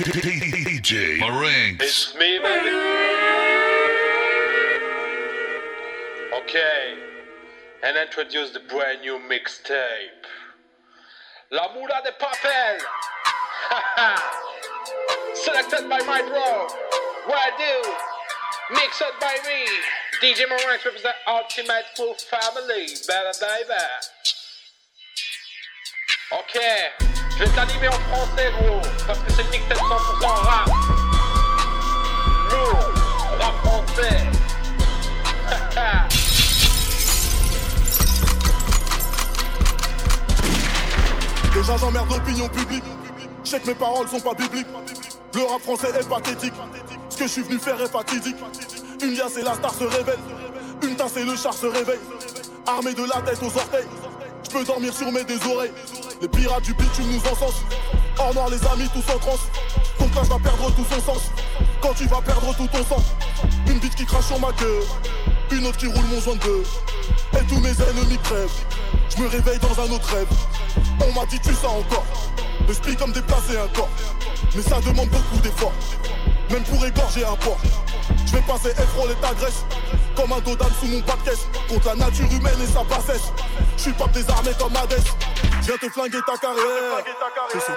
DJ Marinx. It's me, baby. Okay, and introduce the brand new mixtape. La Mula de Papel. Selected by my bro. What do? Mixed by me. DJ Marinx represent Ultimate Full Family. Baby, baby. Ok, je vais t'animer en français, gros. Parce que c'est le mixtape 100% rap. Lourd, rap français. Déjà j'emmerde l'opinion publique. Je sais que mes paroles sont pas bibliques. Le rap français est pathétique. Ce que je suis venu faire est fatidique. Une liasse et la star se révèle. Une tasse et le char se réveille. Armé de la tête aux orteils. Je peux dormir sur mes deux oreilles. Les pirates du bitume nous encensent. Or noir les amis tous en transe. Ton clash va perdre tout son sens. Quand tu vas perdre tout ton sang. Une bite qui crache sur ma queue. Une autre qui roule mon joint de. Et tous mes ennemis crèvent. Je me réveille dans un autre rêve. On m'a dit tu ça encore. Le split comme déplacer un corps. Mais ça demande beaucoup d'efforts. Même pour égorger un porc. Je vais passer frôler ta graisse. Comme un dodane sous mon caisse. Contre la nature humaine et sa bassesse. Je suis pas désarmé comme Hades. Je viens te flinguer ta carrière. Je sais.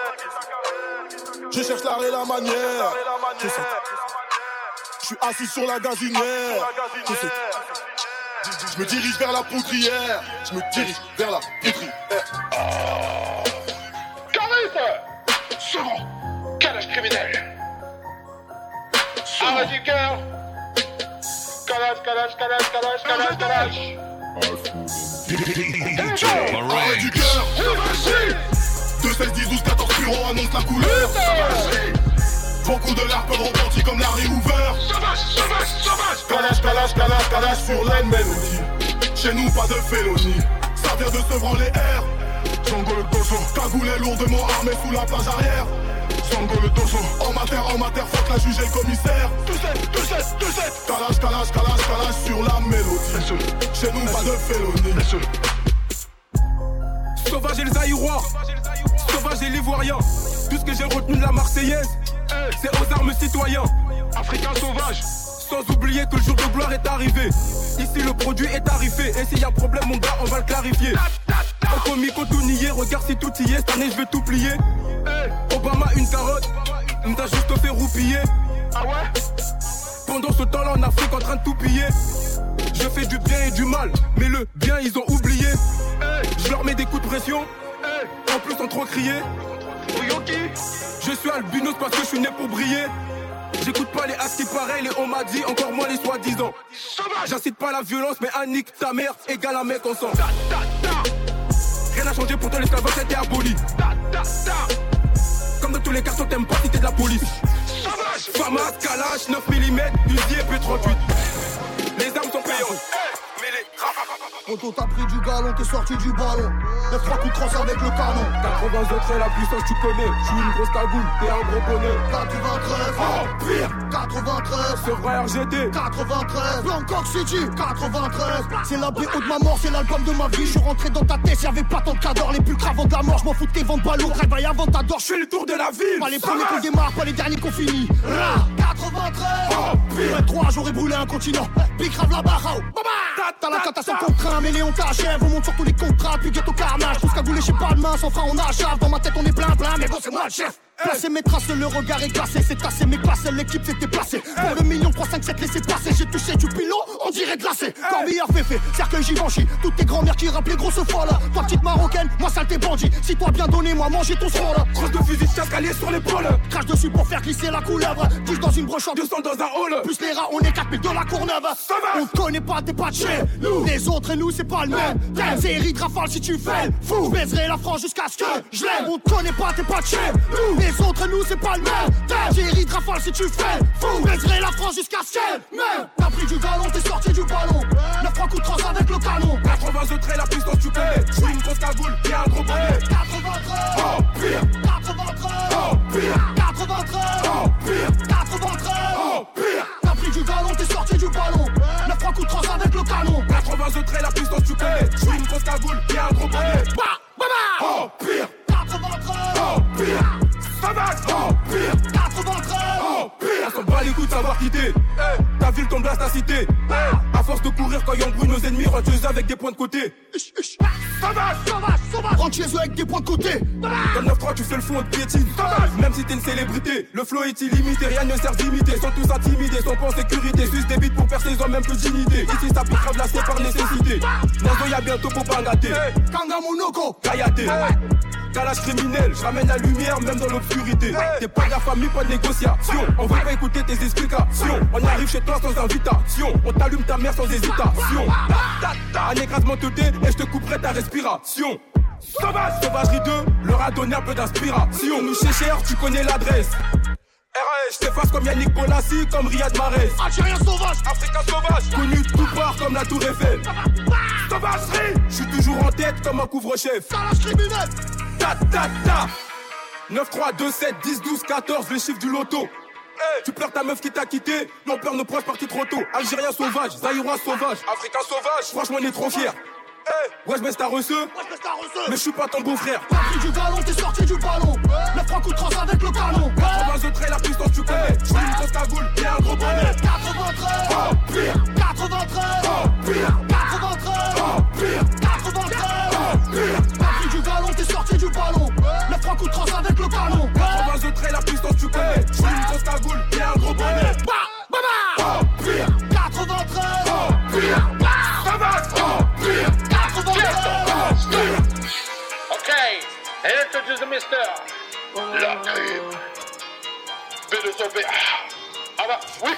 Je cherche l'art et la manière. Je sais. Je suis assis sur la gazinière. Je sais. Je me dirige vers la poudrière. Je me dirige vers la poudrière. Carif Second Calage criminel Arrêt du cœur Calage, calage, calage, calage, calage, calage Arrêt du cœur. La couleur. Beaucoup de larmes peuvent repentir comme Larry Hoover. Calage, calage, calage, calage sur la mélodie. Chez nous, pas de félonie. Ça vient de se branler air. Django le torso. Cagoulé lourdement armé sous la plage arrière. Django le torso. En matière, en matière, fuck la juge et le commissaire. 2, 7, 2, 7, 2, 7. Calage, calage, calage, calage sur la mélodie. Chez nous, pas de félonie. Sauvage et les Aïrois, sauvage et l'Ivoirien. Tout ce que j'ai retenu de la Marseillaise, c'est aux armes citoyens. Africains sauvages, sans oublier que le jour de gloire est arrivé. Ici le produit est tarifé, et s'il y a problème, mon gars, on va le clarifier. Au comique, tout nier, regarde si tout y est. Cette année, je vais tout plier. Obama, une carotte, il t'a juste fait roupiller. Ah ouais? Pendant ce temps-là, en Afrique, en train de tout piller. Je fais du bien et du mal, mais le bien ils ont oublié. Je leur mets des coups de pression, en plus sans trop crier. Je suis albinos parce que je suis né pour briller. J'écoute pas les assis pareils, les on m'a dit, encore moins les soi-disant. J'incite pas la violence, mais Annick, ta mère, égale un mec ensemble. Rien n'a changé, pourtant l'esclavage était aboli. Comme dans tous les cartons, t'aimes pas si t'es de la police. Famas, Kalash, 9 mm, Uzi et P38. Les armes sont payantes. Les Poto t'as pris du galon, t'es sorti du ballon. Neuf trois coups de crosse avec le canon. 80 autres, c'est la puissance, tu connais. Je suis une grosse cagoule, t'es un gros bonnet. 93, Oh, pire 93, Ce vrai RGT 93, Bangkok City, 93. C'est la BO de ma mort, c'est l'album de ma vie. Je suis rentré dans ta tête, y'avait pas tant de cadors. Les plus avant de la mort, je m'en fous de tes ventes pas lourdes. Réveille avant t'adores, je Je fais le tour de la ville Pas les premiers qu'on démarre, pas les derniers qu'on finit. Ra, 93 Oh, pire. Trois j'aurais brûlé un continent. Big grave la barre, T'as la tentation contre un, mais Léon t'achève. On monte sur tous les contrats, puis ghetto carnage. Tout ce qu'a voulu, de main, sans frein, on achève. Dans ma tête, on est plein, plein, mais bon, c'est moi le chef. Placer mes traces, le regard est glacé, c'est tassé, mes classes, l'équipe s'était placée. Pour le million 3, 5, 7, laissez passer, j'ai touché du pilot, on dirait glacé. Corbillard féfé, cercueil Givenchy, toutes tes grand-mères qui rappelaient grosse fois là. Toi petite marocaine, moi sale t'es bandit. Si toi bien donné, moi manger ton sang là. Crosse de fusil de cascalier sur l'épaule Crache dessus pour faire glisser la couleuvre. Touche dans une broche en 200 dans un hall plus les rats, on est 4000 de la Courneuve. On connaît pas, t'es pas nous. Les autres et nous, c'est pas le même. Série de rafale si tu fais fou. Je baiserai la France jusqu'à ce que je l'aime. On connaît pas, t'es pas nous. Les autres nous, c'est pas le même. De rafale si tu fais fou. Baiserai la France jusqu'à ce qu'elle m'aime. T'as pris du galon, t'es sorti du ballon. 9 3 coups de crosse avec le canon. 80 autres, la puissance, tu connais Je suis une grosse cagoule, t'es un gros bonnet 93. Oh, pire 93. Oh, pire 93. Oh, pire 93. Oh, pire T'as pris du galon, t'es sorti du ballon. 9 3 coups de crosse avec le canon. 80 autres, la puissance, tu connais Je suis une grosse cagoule, t'es un gros bonnet Bah, bah, bah. Oh, pire 93. Oh, pire Savage Oh, pire quitté. Ta ville tombe là, ta cité. À force de courir quand y'en brûle nos ennemis, rentre avec des points de côté. Sauvage, sauvage, sauvage. Rentre chez eux avec des points de côté. Dans le 9-3, tu fais le fond de piétine. Même si t'es une célébrité, le flow est illimité, rien ne sert d'imiter. Sont tous intimidés, sont pas en sécurité. Sus des bites pour percer, ils ont même plus d'unité. Ici, ça pique grave c'est par nécessité. Nazo, y'a bientôt pour pas gâter. Kangamunoko. Kayate. Calage criminel, je ramène la lumière même dans l'obscurité. T'es pas de la famille, pas de négociation. On veut pas écouter tes explications. On arrive chez toi sans invitation. On t'allume ta mère sans hésitation. Un écrasement te dé et je te couperai ta respiration. Sauvage, sauvagerie 2, leur a donné un peu d'inspiration. Nous Cher, tu connais l'adresse. RAS, je t'efface comme Yannick Bonassi, comme Riyad Mahrez. Algérien sauvage. Africain sauvage, connu de tout part comme la Tour Eiffel. Sauvagerie, je suis toujours en tête comme un couvre-chef. Calage criminel. Ta ta ta 9, 3, 2, 7, 10, 12, 14, les chiffres du loto. Tu pleures ta meuf qui t'a quitté, non pleure nos proches partis trop tôt. Algérien sauvage, Zaïrois sauvage, Africain sauvage, franchement on est trop fiers. Ouais, je t'as reçu, mais je suis pas ton beau-frère. T'as pris du galon, t'es sorti du ballon. Le franc coup trans avec le canon. 80 traits, la puissance tu connais. Je suis une grosse cagoule et un gros bonnet. 93. Oh, pire. 93. Oh, pire. 93. Oh, pire. 93. Oh, pire. Galon, t'es sorti du ballon. Le franc coup trans avec le canon. 80 traits, la puissance tu connais. Je suis une grosse cagoule et un gros bonnet. Bah, bah, bah. Oh, pire. 93. Oh, pire. Ça va. Oh, pire. 93. Okay, and introduce the Mister. La crime. Something. Ah bah, oui.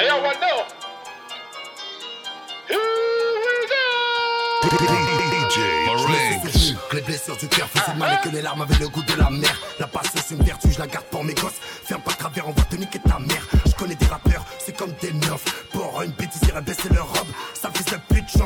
Et on va le Here we go? Blessures du cœur faisaient mal et que les larmes avaient le goût de la mer. La patience c'est une vertu, je la garde pour mes gosses. Ferme pas travers, on va te niquer ta mère. Je connais des rappeurs, c'est comme des neufs. Pour une bêtise, ils baisser leur robe.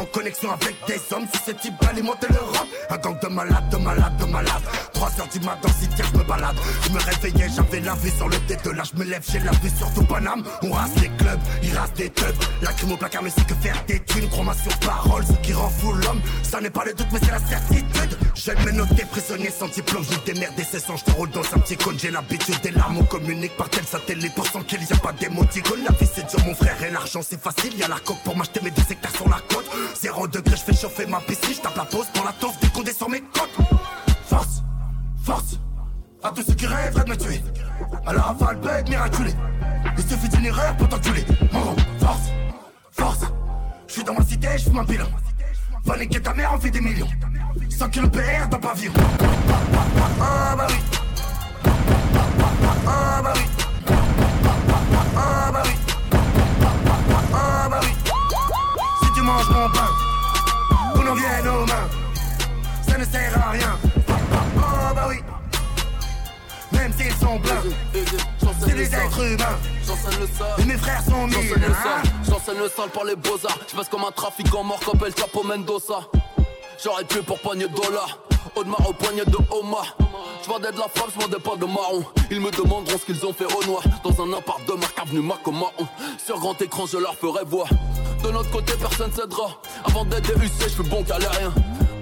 En connexion avec des hommes susceptibles d'alimenter leur robe. Un gang de malades, de malades, de malades. 3 heures du matin, si tiens, je me balade. Je me réveillais, j'avais la vue sur le tête là. Je me lève, j'ai la vue sur tout Paname. On rase les clubs, ils rasent des tubs. La crime au placard, mais c'est que faire des thunes. Crois-moi sur parole, ce qui rend fou l'homme. Ça n'est pas le doute, mais c'est la certitude. J'aime me noter prisonnier sans diplôme. Je démerde c'est sans je te roule dans un petit cône. J'ai l'habitude des larmes, on communique par tel satellite. Pour sans qu'il y a pas d'émoticône. La vie c'est dur, mon frère, et l'argent c'est facile. Y a la coque pour m'acheter mes deux hectares sur la côte. Zéro degré, je fais chauffer ma piscine. Je tape la pause pour la toffe, décondé sur mes côtes. Force, force. À tous ceux qui rêveraient de me tuer. À la rafale, bête miraculée. Il suffit d'une erreur pour t'enculer. Mon force, force. Je suis dans ma cité, je fume un bilan. Va niquer ta mère, on fait des millions. 100 kilos PR dans pavillon. Ah bah oui. Ah bah oui. Ah bah oui. Ah bah oui. Manges mon pain, qu'on en vienne aux mains. Ça ne sert à rien. Ah bah oui. Même s'ils sont pleins, c'est des êtres humains. J'enseigne le sale. Et mes frères sont mille. J'enseigne le hein. sale. J'enseigne le sale par les beaux-arts. Je passe comme un trafiquant mort comme El Chapo Mendoza. J'aurais tué pour poignée de dollars. Audemars au poignet de Omar. Je vendais de la frappe, je vendais pas de marron. Ils me demanderont ce qu'ils ont fait au noir. Dans un appart de marque avenue Macomaron. Sur grand écran, je leur ferai voir. De notre côté, personne s'aidera. Avant d'être UC, je suis bon rien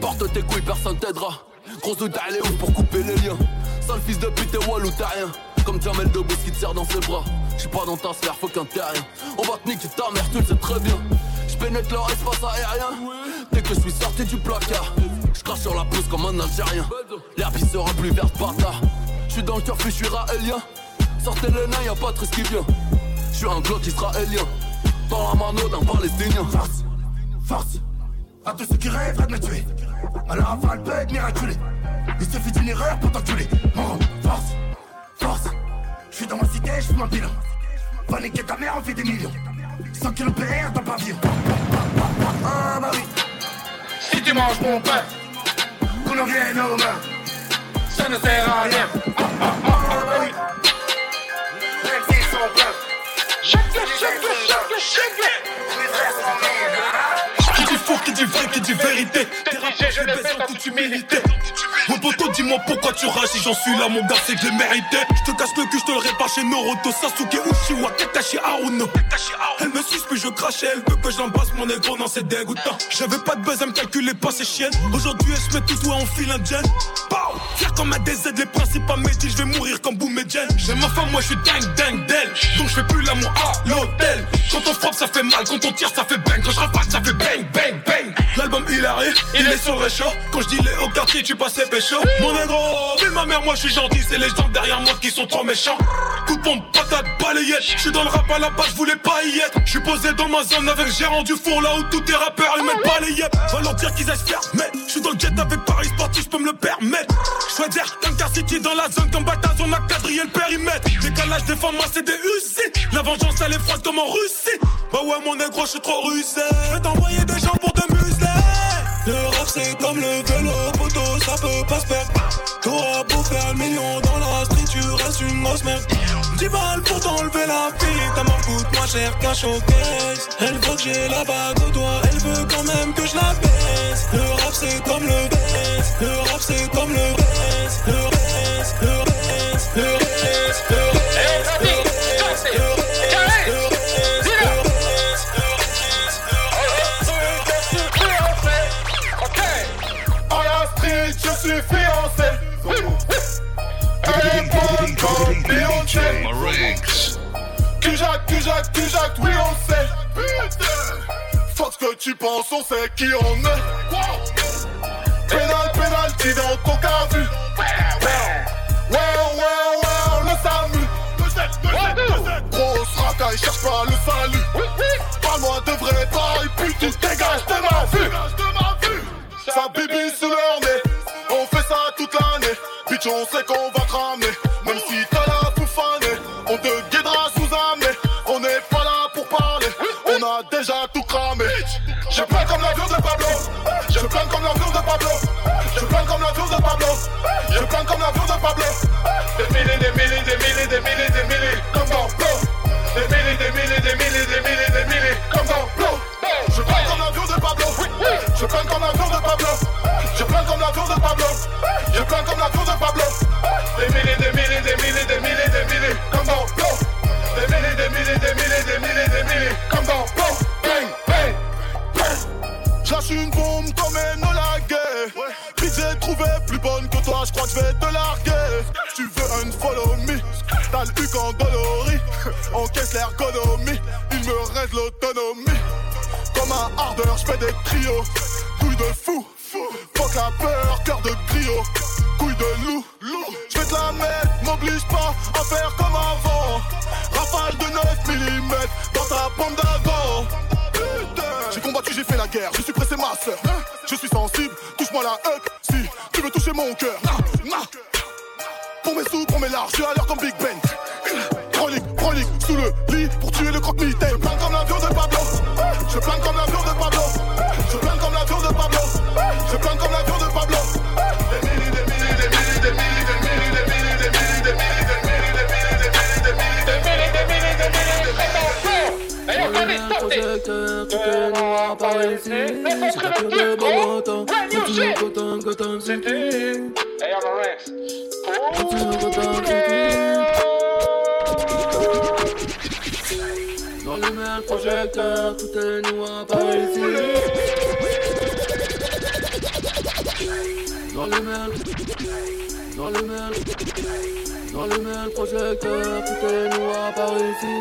Porte tes couilles, personne t'aidera. Grosse doute, elle est pour couper les liens. Sale fils de pute et walou, t'as rien. Comme Jamel Debbouze qui te serre dans ses bras. J'suis pas dans ta sphère, faut qu'un terrien. On va te niquer ta mère, tu le sais très bien. J'pénètre leur espace aérien. Dès que je suis sorti du placard, j'crache sur la pousse comme un Algérien. L'herbe sera plus verte par tard. J'suis dans le cœur, je suis raélien. Sortez les nains, y'a pas de risque qui vient. J'suis un glock israélien. Dans la mano d'un palestinien. Force, force. À tous ceux qui rêveraient de me tuer. À la rafale, bête miraculée. Il suffit d'une erreur pour t'enculer. Mon force, force. Je suis dans ma cité, je un bilan. Va niquer ta mère, on fait des millions. 100 kilos PR dans pavillon. Ah bah oui. Si tu manges mon pain, Qu'on en vienne aux mains. ça ne sert à rien. Ah bah oui. Qui dit faux, qui dit vrai, qui dit vérité. T'es DJ, je le fais en toute humilité. Mon poteau, dis-moi pourquoi tu rages. Si j'en suis là, mon gars, c'est que je l'ai mérité. Je te casse le cul, je te le répare chez Noroto, Sasuke, Uchiwa, Kakashi, Haruno. Elle me suce, puis je crache, elle veut que j'embrasse mon ego, non, c'est dégoûtant. J'avais pas de buzz à me calculer, pas ces chiennes. Aujourd'hui, elle se met tout ouais, on file un. Pow Fier comme un DZ, les principes à je vais mourir comme Boom et Jen. J'aime ma femme, moi je suis dingue, dingue d'elle. Donc je fais plus l'amour à l'hôtel. Quand on frappe, ça fait mal, quand on tire, ça fait bang. Quand je rafale, ça fait bang, bang, bang. L'album il arrive, il est sur le réchaud. Quand je dis les au quartier, tu passes pécho. Mon négro, mais ma mère, moi je suis gentil. C'est les gens derrière moi qui sont trop méchants. Coup de pompe, patate, balayette. Je suis dans le rap à la base, je voulais pas y être. Je suis posé dans ma zone avec gérant du four là où tous tes rappeurs ils mettent pas les yep. Va leur dire qu'ils faire, mais je suis dans le jet avec Paris Sportif, je peux me le permettre. Je veux dire, City dans la zone comme bâtard, on a quadrillé le périmètre. Décalage des formes, moi c'est des UC. La vengeance elle est froide comme en Russie. Bah ouais, mon négro, je suis trop rusé. Je vais t'envoyer des gens pour te museler. Le rap c'est comme le vélo, poteau, ça peut pas se perdre. T'auras beau faire le million dans la street, tu restes une grosse merde. 10 balles pour t'enlever la fille, ta mort coûte moins cher qu'un showcase. Elle veut que j'ai la bague au doigt, elle veut quand même que je la baisse. Le rap c'est comme le baisse, le rap c'est comme le baisse, le baisse, le baisse, le baisse, le baisse, le baisse. suis fiancé. Bonne comme Beyoncé. Cujac, Cujac, Cujac, oui on sait. Fuck ce que tu penses, on sait qui on est. Pénal, pénalty dans ton cas vu. Ouais, ouais, ouais, le SAMU. Grosse racaille, cherche pas le salut. Parle-moi de vrai bail, puis tu dégages de ma vue. Sa bibi sous leur nez on sait qu'on va cramer. Même si t'as la foufanée, on te guidera sous amener. On n'est pas là pour parler, on a déjà tout cramé. Je plains comme l'avion de Pablo. Je plains comme l'avion de Pablo. Je plains comme l'avion de Pablo. Je plains comme l'avion de Pablo. Des milliers, des milliers, des milliers, des milliers, des milliers, comme dans Blow. Des milliers, des milliers, des milliers, des milliers, des milliers, comme dans Blow. Je plains comme l'avion de Pablo. Je plains comme l'avion de Comme l'avion de Pablo. Des milliers, des milliers, des milliers, des milliers, des milliers, comme dans Blow. Des milliers, des milliers, des milliers, des milliers, des milliers, comme dans Blow. Bang, bang, bang. J'lâche une bombe comme la guerre. Puis j'ai trouvé plus bonne que toi, je crois que je vais te larguer. Tu veux un follow me, t'as le huc en dolorie. Encaisse l'ergonomie, il me reste l'autonomie. Comme un ardeur, je fais des trios. J'ai combattu, j'ai fait la guerre, je suis pressé ma soeur. Je suis sensible, touche-moi la hutte si tu veux toucher mon cœur. Pour mes sous, pour mes larges, je suis à l'heure comme Big Ben. C'était noir par ici. Dans le mer projecteur, tout par ici. Dans le mer, dans le mer dans le projecteur, est noir par ici.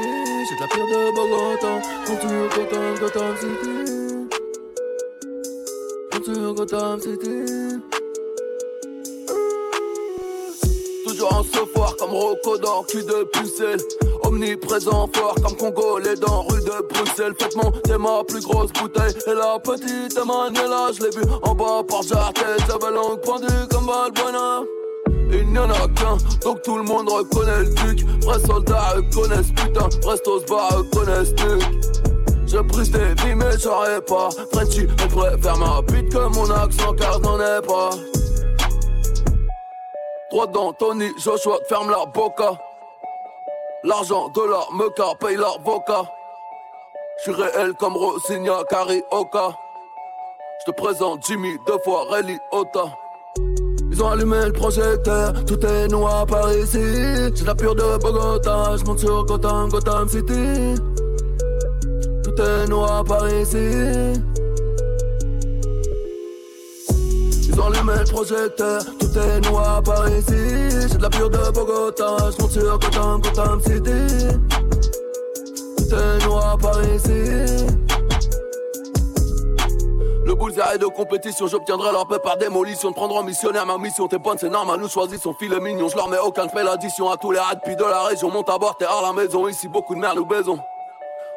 J'ai de la pire de Bogota, continue Gotham, Gotham City. Continue Gotham City. Toujours en voir comme Rocco dans cul de pucelle. Omniprésent fort comme Congolais dans rue de Bruxelles. Faites monter ma plus grosse bouteille. Et la petite Emmanuela, je l'ai vue en bas par Jartet. J'avais langue pendue comme Valbuena. Il n'y en a qu'un, donc tout le monde reconnaît le duc. Vrais soldats connaissent putain, Restos bar connaissent duc. Je brise des vies mais j'aurais pas Frenchy, elle préfère ma bite que mon accent car n'en est pas Droit d'Anthony, Joshua, ferme la boca L'argent de la meca paye l'avocat. Je suis réel comme Rosigna Carioca. Je te présente Jimmy deux fois Rally Ota. Ils ont allumé le projecteur, tout est noir par ici. J'ai la pure de Bogota, je monte sur Gotham, Gotham City. Tout est noir par ici. Ils ont allumé le projecteur, tout est noir par ici. J'ai de la pure de Bogota, je monte sur Gotham, Gotham City. Tout est noir par ici. Le bullseye de compétition, j'obtiendrai leur paix par démolition. En missionnaire, ma mission, tes bonnes, c'est normal. Nous choisissons filet mignon, je leur mets aucun, fait l'addition à tous les puis de la région. Monte à bord, t'es à la maison, ici beaucoup de merde ou baisons.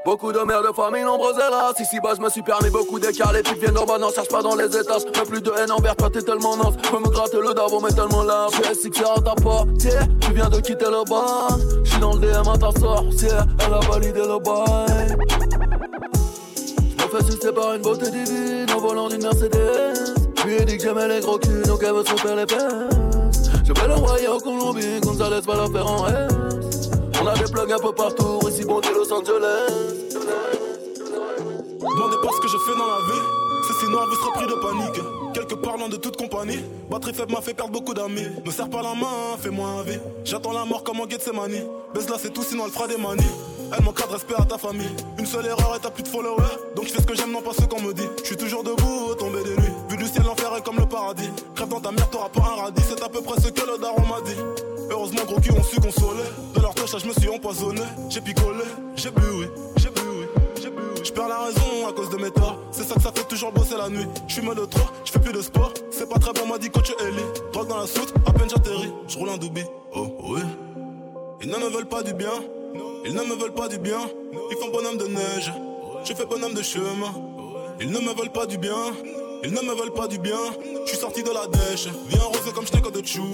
Beaucoup de mères de famille, nombreuses hélas. Ici bas, je me suis permis beaucoup d'écarts. Les types viennent d'en bas, n'en cherche pas dans les étages. Plus de haine envers toi, t'es tellement naze. Peux me gratter le davo, mais tellement large. J'ai que à ta portière. Tu viens de quitter le bar. J'suis dans le DM à ta sorcière. Elle a validé le bail. Fais sucer par une beauté divine en volant d'une Mercedes. Lui ai dit que j'aimais les gros culs, donc elle veut se faire les. Je vais l'envoyer en Colombie, va la faire en reste. On a des plugs un peu partout, ici bon Los Angeles. Demandez pas ce que je fais dans la vie. C'est si noir, vous serez pris de panique. Quelque parlant de toute compagnie. Batterie faible m'a fait perdre beaucoup d'amis. Me serre pas la main, fais-moi un V. J'attends la mort comme en Gethsemane. Baisse là, c'est tout, sinon elle fera des manies. Elle manquera de respect à ta famille. Une seule erreur et t'as plus de followers. Donc je fais ce que j'aime, non pas ce qu'on me dit. Je suis toujours debout, tombé des nuits. Vu du ciel, l'enfer est comme le paradis. Crève dans ta mère, t'auras pas un radis. C'est à peu près ce que le daron m'a dit. Heureusement, gros cul ont su consoler. De leur touche, je me suis empoisonné. J'ai picolé, j'ai bu, oui, j'ai bu, oui. Je perds la raison à cause de mes torts. C'est ça que ça fait toujours bosser la nuit. Je suis de trop, je fais plus de sport. C'est pas très bon, m'a dit coach Ellie. Drogue dans la soute, à peine j'atterris. Je roule un doubi. Oh oui. Ils ne me veulent pas du bien. Ils ne me veulent pas du bien. Ils font bonhomme de neige. Je fais bonhomme de chemin. Ils ne me veulent pas du bien. Ils ne me veulent pas du bien, je suis sorti de la dèche. Viens rose comme je n'ai de chou.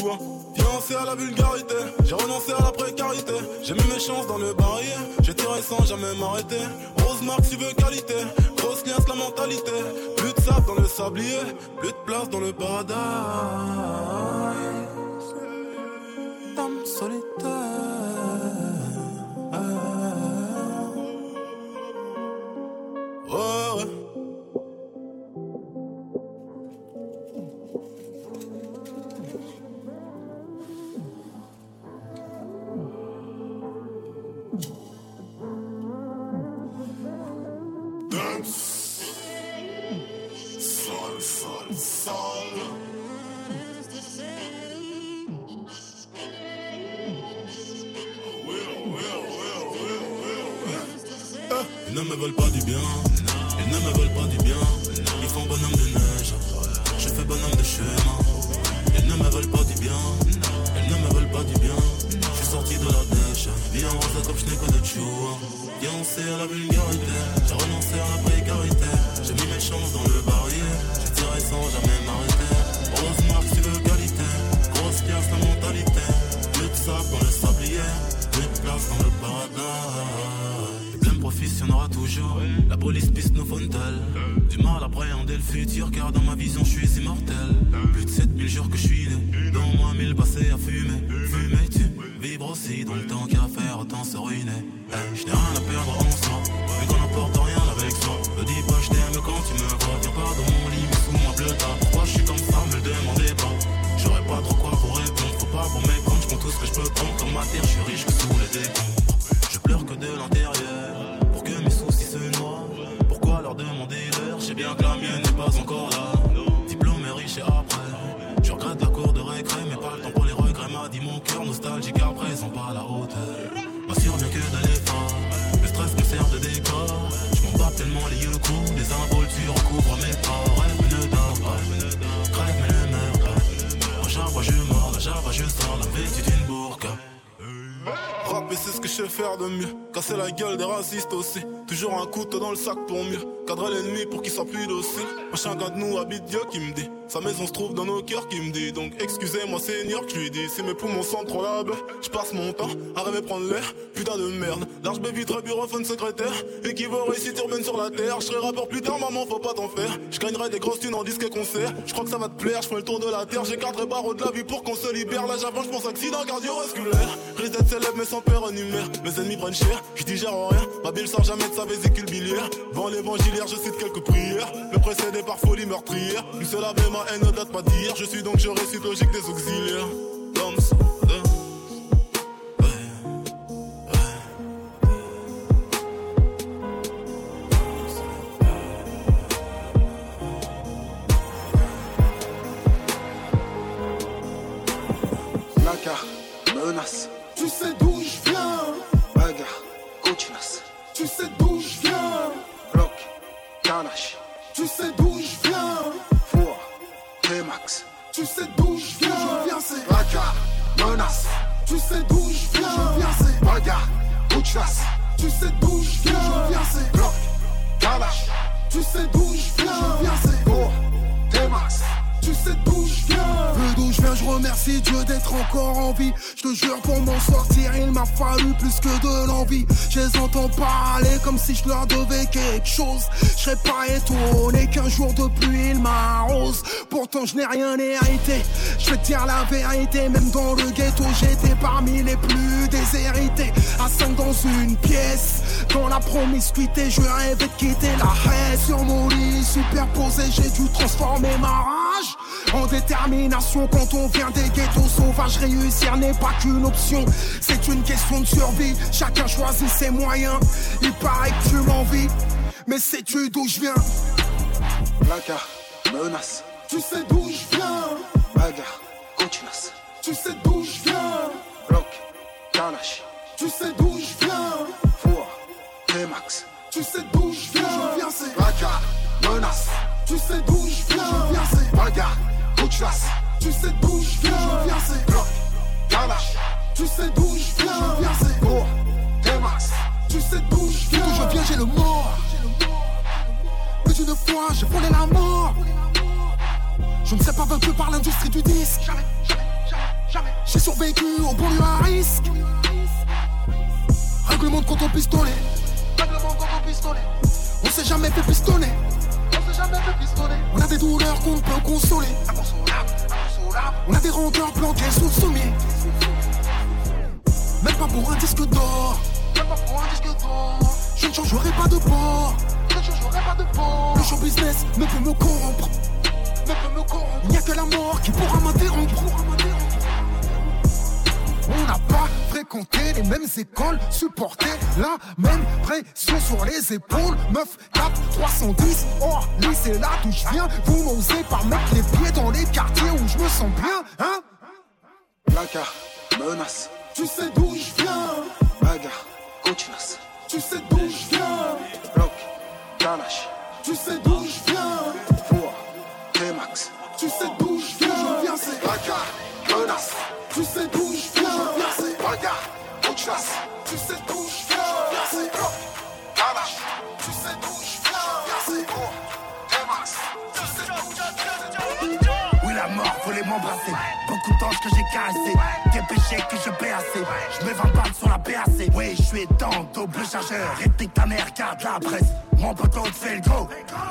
Fiancé à la vulgarité, j'ai renoncé à la précarité. J'ai mis mes chances dans le barrière, j'ai tiré sans jamais m'arrêter. Rose marque, tu veux qualité, grosse liasse la mentalité. Plus de sable dans le sablier, plus de place dans le paradis. Dame solitaire. Ils ne chou. Fiancé à la vulgarité, j'ai renoncé à la précarité. J'ai mis mes chances dans le barrière, j'ai tiré sans jamais m'arrêter. Rose marque, tu veux qualité, grosse pièce la mentalité. Plus de sable dans le sablier, plus de place dans le paradis aura toujours. La police piste nos fontales. Du mal à appréhender le futur, car dans ma vision, je suis immortel. Plus de 7000 jours que je suis né. Dans moi, mille passés à fumer. Fumer, tu vibres aussi dans le temps qu'à faire, autant se ruiner. Hey, je n'ai rien à perdre en soi, vu qu'on n'apporte rien avec soi. Me dis pas, je t'aime quand tu me vois. Viens pas dans mon lit, sous ma bleu Pourquoi je suis comme ça, me le demandez pas. J'aurais pas trop quoi pour répondre, faut pas pour mes comptes. Je tout ce que je peux prendre comme ma terre, je suis riche que sous les décombres. Faire de mieux. Casser la gueule des racistes aussi. Toujours un couteau dans le sac pour mieux cadrer l'ennemi pour qu'il soit plus docile. Machin gars de nous habite Dieu qui me dit. Sa maison se trouve dans nos cœurs qui me dit. Donc excusez-moi Seigneur je lui dis. Si mes poumons sont trop labs, je passe mon temps à rêver prendre l'air. Putain de merde. Large baby très bureauphone secrétaire. Équivaut réussite urbaine sur la terre. Je serai rappeur plus tard, maman, faut pas t'en faire. Je gagnerai des grosses thunes en disque et concert. Je crois que ça va te plaire, je fais le tour de la terre. J'écarterai barreaux de la vie pour qu'on se libère. Là j'avance, je pense accident cardiovasculaire. Risque d'être célèbre mais sans peur numère. Mes ennemis prennent cher, je digère rien. Ma bille sort jamais de sa vésicule biliaire. Vend l'évangile je cite quelques prières. Me précédé par folie meurtrière. Une seule avait ma haine ne date pas d'hier. Je suis donc je récite logique des auxiliaires. Je n'ai rien hérité. Je vais te dire la vérité Même dans le ghetto j'étais parmi les plus déshérités. À 5 dans une pièce Dans la promiscuité je rêvais de quitter la haie. Sur mon lit superposé j'ai dû transformer ma rage en détermination. Quand on vient des ghettos sauvages Réussir n'est pas qu'une option. C'est une question de survie. Chacun choisit ses moyens. Il paraît que tu m'envies Mais sais-tu d'où je viens? Placard, menace. Tu sais d'où je viens Bagarre. Tu sais d'où je viens Bloc, Kalash. Tu sais d'où je viens Four, T-Max. Tu sais d'où je viens Je viens c'est Bagarre, menace. Tu sais d'où je viens Je viens c'est Bagarre. Tu sais d'où je viens Je viens c'est Bloc, Kalash. Tu sais d'où je viens Je viens c'est T-Max. Tu sais d'où je viens D'où je viens j'ai le mort Plus d'une fois j'ai volé la mort Je ne sais pas vaincu par l'industrie du disque. J'ai survécu au bon lieu à risque. Règlement de compte au pistolet. On s'est jamais On jamais fait pistonner. On a des douleurs qu'on peut consoler. On a des rancœurs planquées sous le sommier. Même pas pour un disque d'or. Même pas pour un disque d'or. Je ne changerai pas de port. Je ne changerai pas de port. Le show business ne peut me corrompre Ne peut me corrompre Il n'y a que la mort qui pourra m'interrompre on n'a pas fréquenté les mêmes écoles, supporté la même pression sur les épaules. 9, 4, 310, oh, lycée là d'où je viens. Vous n'osez pas mettre les pieds dans les quartiers où je me sens bien, hein? Placard, menace. Tu sais d'où je viens, Bagarre, cochinas. tu sais d'où je viens, Bloc, Kalash. tu sais d'où je viens, Tu sais d'où je viens, c'est Bagarre, cochinas. Tu sais d'où je viens, je viens Bloc. Tu sais d'où je viens, je viens Four, T-Max. Tu sais je viens. Oui, la mort, faut m'embrasser. Beaucoup d'anges que j'ai caressés. Des péchés que je paie assez. Je mets 20 balles sur la PAC. Oui, je suis dans double chargeur. Réplique ta mère, garde la presse. Mon poteau te fait le gros.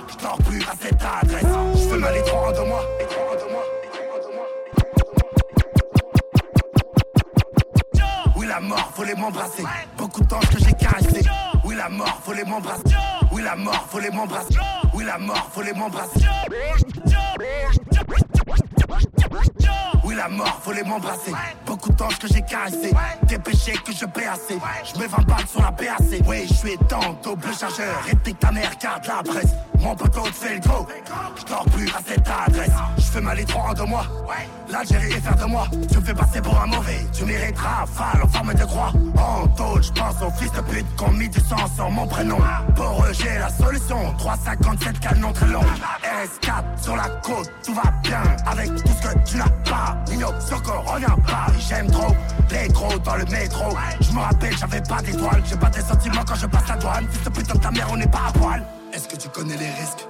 Je plus à cette adresse. Je fais mal les trois trois en deux la mort, faut les m'embrasser. Beaucoup d'anges que j'ai caressés. Oui, la mort, faut les m'embrasser. Oui, la mort, faut les m'embrasser. Oui, la mort, faut les m'embrasser. Oui, la mort, faut m'embrasser. Beaucoup d'anges que j'ai caressés. Des péchés que je paie assez. Je mets 20 balles sur la PAC. Oui, je suis dans double chargeur. Réplique ta mère, garde la presse. Mon poteau te fait le gros. Je plus à cette adresse. Je fais mal les trois en deux mois. L'Algérie est fière de moi. Tu me fais passer pour un mauvais. Tu mérites rafale en forme de croix. En tôle, je pense aux fils de pute qui ont mis du sang sur mon prénom. Pour eux, j'ai la solution. 357 canon très long. S4 sur la côte, tout va bien. Avec tout ce que tu n'as pas. Nino, Soko, reviens pas. J'aime trop les gros dans le métro. Je me rappelle, j'avais pas d'étoiles. J'ai pas des sentiments quand je passe la douane. Fils de putain de ta mère, on n'est pas à poil. Est-ce que tu connais les risques?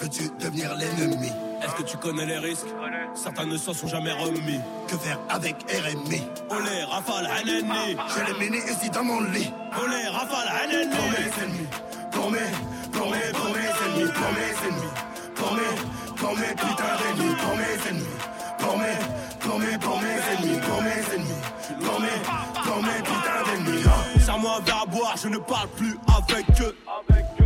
Veux-tu devenir l'ennemi? Est-ce que tu connais les risques? Certains ne s'en sont jamais remis. Que faire avec RMI Olé, rafale, un ennemi. Je l'ai mené ici dans mon lit. Olé, rafale, un Pour ennemi. mes ennemis, pour mes, pour mes, pour mes ennemis, pour mes ennemis, pour mes, pour mes putains d'ennemis, pour mes ennemis, pour mes, pour mes, pour mes ennemis, pour mes ennemis, pour mes, pour mes putains d'ennemis. Serre-moi un verre à boire, je ne parle plus avec eux.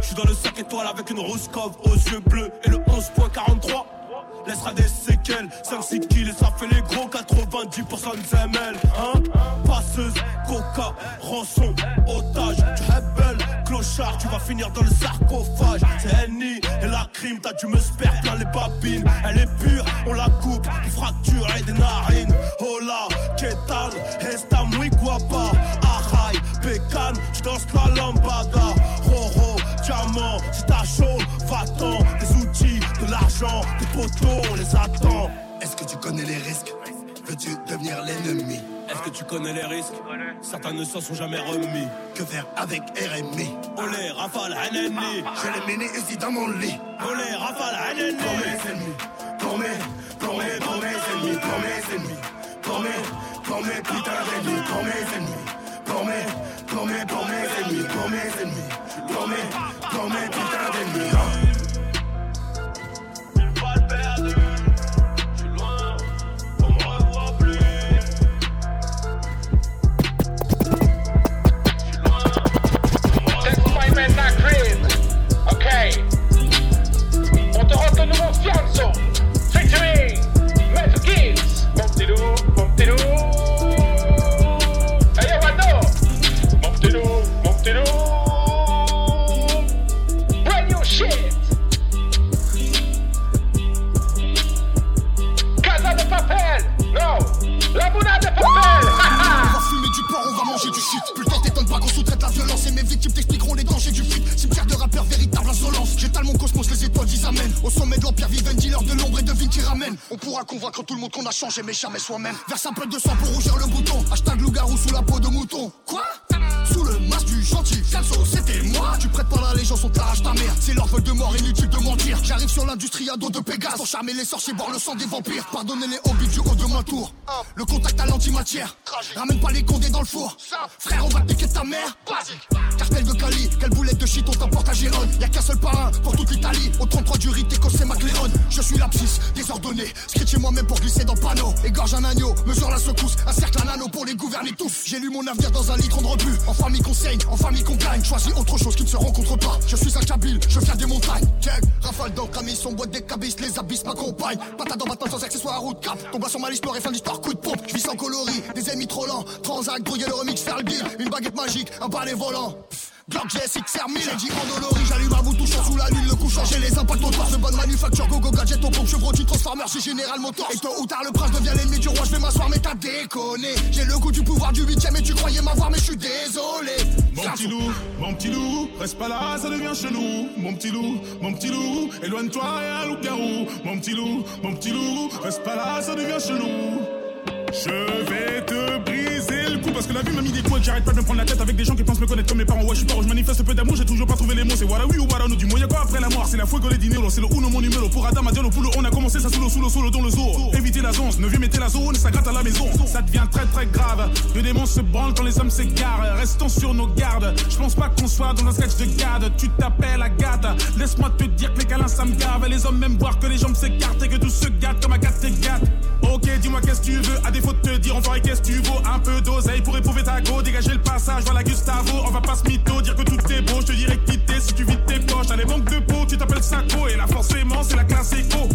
Je suis dans le 5 étoiles avec une rose cove aux yeux bleus et le 11.43 laissera des séquelles. 5-6 kills ça fait les gros 90% de ZML. Hein Passeuse, coca, rançon, otage, tu tu vas finir dans le sarcophage. C'est Henny et la crime, t'as dû me sperre plein les babines. Elle est pure, on la coupe, fracture et des narines. Hola, Ketan, Estam, Wiguapa, Ahai, Pekan, je danse la lambada. Roro, diamant, c'est ta chaud, va-t'en. Des outils, de l'argent, des poteaux, on les attend. Est-ce que tu connais les risques? Veux-tu devenir l'ennemi Est-ce que tu connais les risques Certains ne s'en sont jamais remis. Que faire avec RMI Olé, rafale, un ennemi. J'ai les mini ici dans mon lit. Olé, rafale, un ennemi. Pour mes ennemis, pour mes, pour mes, pour mes ennemis, pour mes ennemis, pour mes, pour mes putains d'ennemis, pour mes ennemis, pour mes, pour mes, pour mes ennemis, pour mes ennemis, pour mes, pour mes putains d'ennemis. Le sang des vampires. Pardonnez les à route cap. Tombe sur ma liste noire et fin de l'histoire, coup de pompe. Je vis sans coloris, des ennemis trop lents. Transac, le remix, faire le deal. Une baguette magique, un balai volant. Glock GS XR 1000 J'ai dit en doloris, j'allume à vous touchant sous la lune Le couchant, j'ai les impacts autour de bonne manufacture Go go gadget au pompe, chevrolet, transformer J'ai Général Motors Et tôt ou tard le prince devient l'ennemi du roi Je vais m'asseoir mais t'as déconné J'ai le goût du pouvoir du huitième Et tu croyais m'avoir mais je suis désolé Mon petit loup, mon petit loup, reste pas là, ça devient chelou. Mon petit loup, mon petit loup, éloigne-toi et un loup-garou. Mon petit loup, mon petit loup, reste pas là, ça devient chelou. Je vais te parce que la vie m'a mis des coups j'arrête pas de me prendre la tête avec des gens qui pensent me connaître comme mes parents. Ouais, je suis pas, je manifeste peu d'amour, j'ai toujours pas trouvé les mots. C'est voilà oui ou voilà non. Du y'a quoi après la mort? C'est la fuego les dinero, c'est le uno mon numéro. Pour Adam, Adiolo, pour le on a commencé ça sous le sous le sous le dans le zoo. Éviter la zone, ne mettez la zone, ça gratte à la maison. Ça devient très très grave. Le démon se branle quand les hommes s'égarent. Restons sur nos gardes. Je pense pas qu'on soit dans un sketch de garde. Tu t'appelles Agathe. Laisse-moi te dire que les câlins ça me gave. Les hommes même voir que les jambes s'écartent et que tout se gâte comme Agathe gâte. Ok, dis-moi qu'est-ce que tu veux? À défaut de te dire, on qu'est-ce que tu vaux? Un peu d'oseille éprouver ta go. Dégager le passage, voilà Gustavo. On va pas se mytho, dire que tout est beau. Je te dirais quitter si tu vides tes poches. T'as les banques de peau, tu t'appelles Sako. Et là, forcément, c'est la classe éco.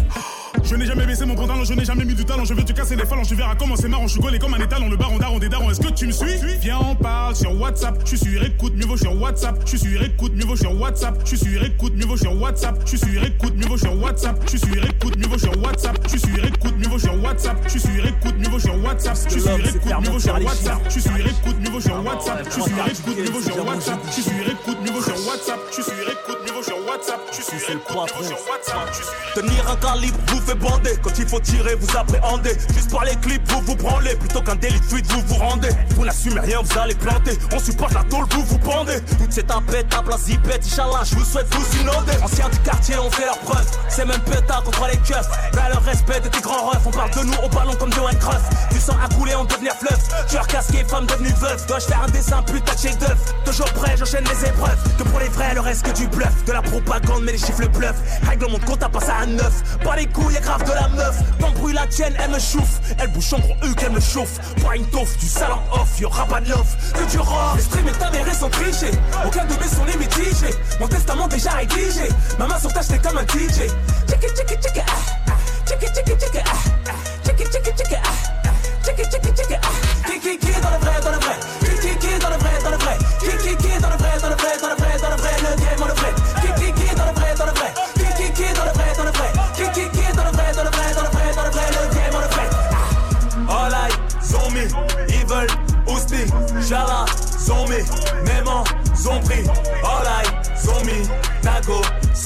Je n'ai jamais baissé mon pantalon, je n'ai jamais mis du talent. Je vais te casser les phalanges, tu verras comment c'est marrant. Je suis gaulé comme un étalon, le baron daron des darons. Est-ce que tu me suis Viens, on parle sur WhatsApp. Je suis sur écoute, mieux vaut sur WhatsApp. Je suis sur écoute, mieux vaut sur WhatsApp. Je suis sur écoute, mieux vaut sur WhatsApp. Je suis sur écoute, mieux vaut sur WhatsApp. Je suis sur écoute, mieux vaut sur WhatsApp. Je suis sur écoute, mieux vaut sur WhatsApp. Je suis sur écoute, mieux vaut sur WhatsApp. Je suis sur écoute, mieux vaut sur WhatsApp. Je suis sur écoute, mieux vaut sur WhatsApp. Je suis sur écoute, mieux vaut sur WhatsApp. Je suis sur écoute, mieux vaut sur WhatsApp. Je suis sur écoute, mieux vaut sur WhatsApp. Je suis sur écoute, mieux vaut sur WhatsApp. Je suis sur Tenir un calibre vous Quand il faut tirer vous appréhendez. Juste par les clips vous vous branlez. Plutôt qu'un délit de fuite vous vous rendez. Vous n'assumez rien vous allez planter. On supporte la tôle vous vous pendez. Toute cette tapette tape la zipette Inch'Allah je vous souhaite vous inonder. Anciens du quartier on fait leur preuve. C'est même pétard contre les keufs. Là le respect de tes grands refs On parle de nous au ballon comme Johan Cruyff. Du sang à couler on devenir fleuve. Tueur casqué femme devenue veuve. Dois-je faire un dessin putain de chef d'œuvre Toujours prêt j'enchaîne les épreuves. Que pour les vrais le reste que du bluff. De la propagande mais les chiffres le bluff. Règle mon compte à passer à neuf. Pas les couilles y'a grave de la meuf. T'embrouilles la tienne elle me chouffe Elle bouge en gros eux qu'elle me chauffe. Pas une toffe du salon off Y'aura pas de love. Que du rock Les streams est avéré sans tricher Aucun de mes sont les mitigés Mon testament déjà rédigé. Ma main sur t'es comme un DJ Check it check ah. Ah check it ah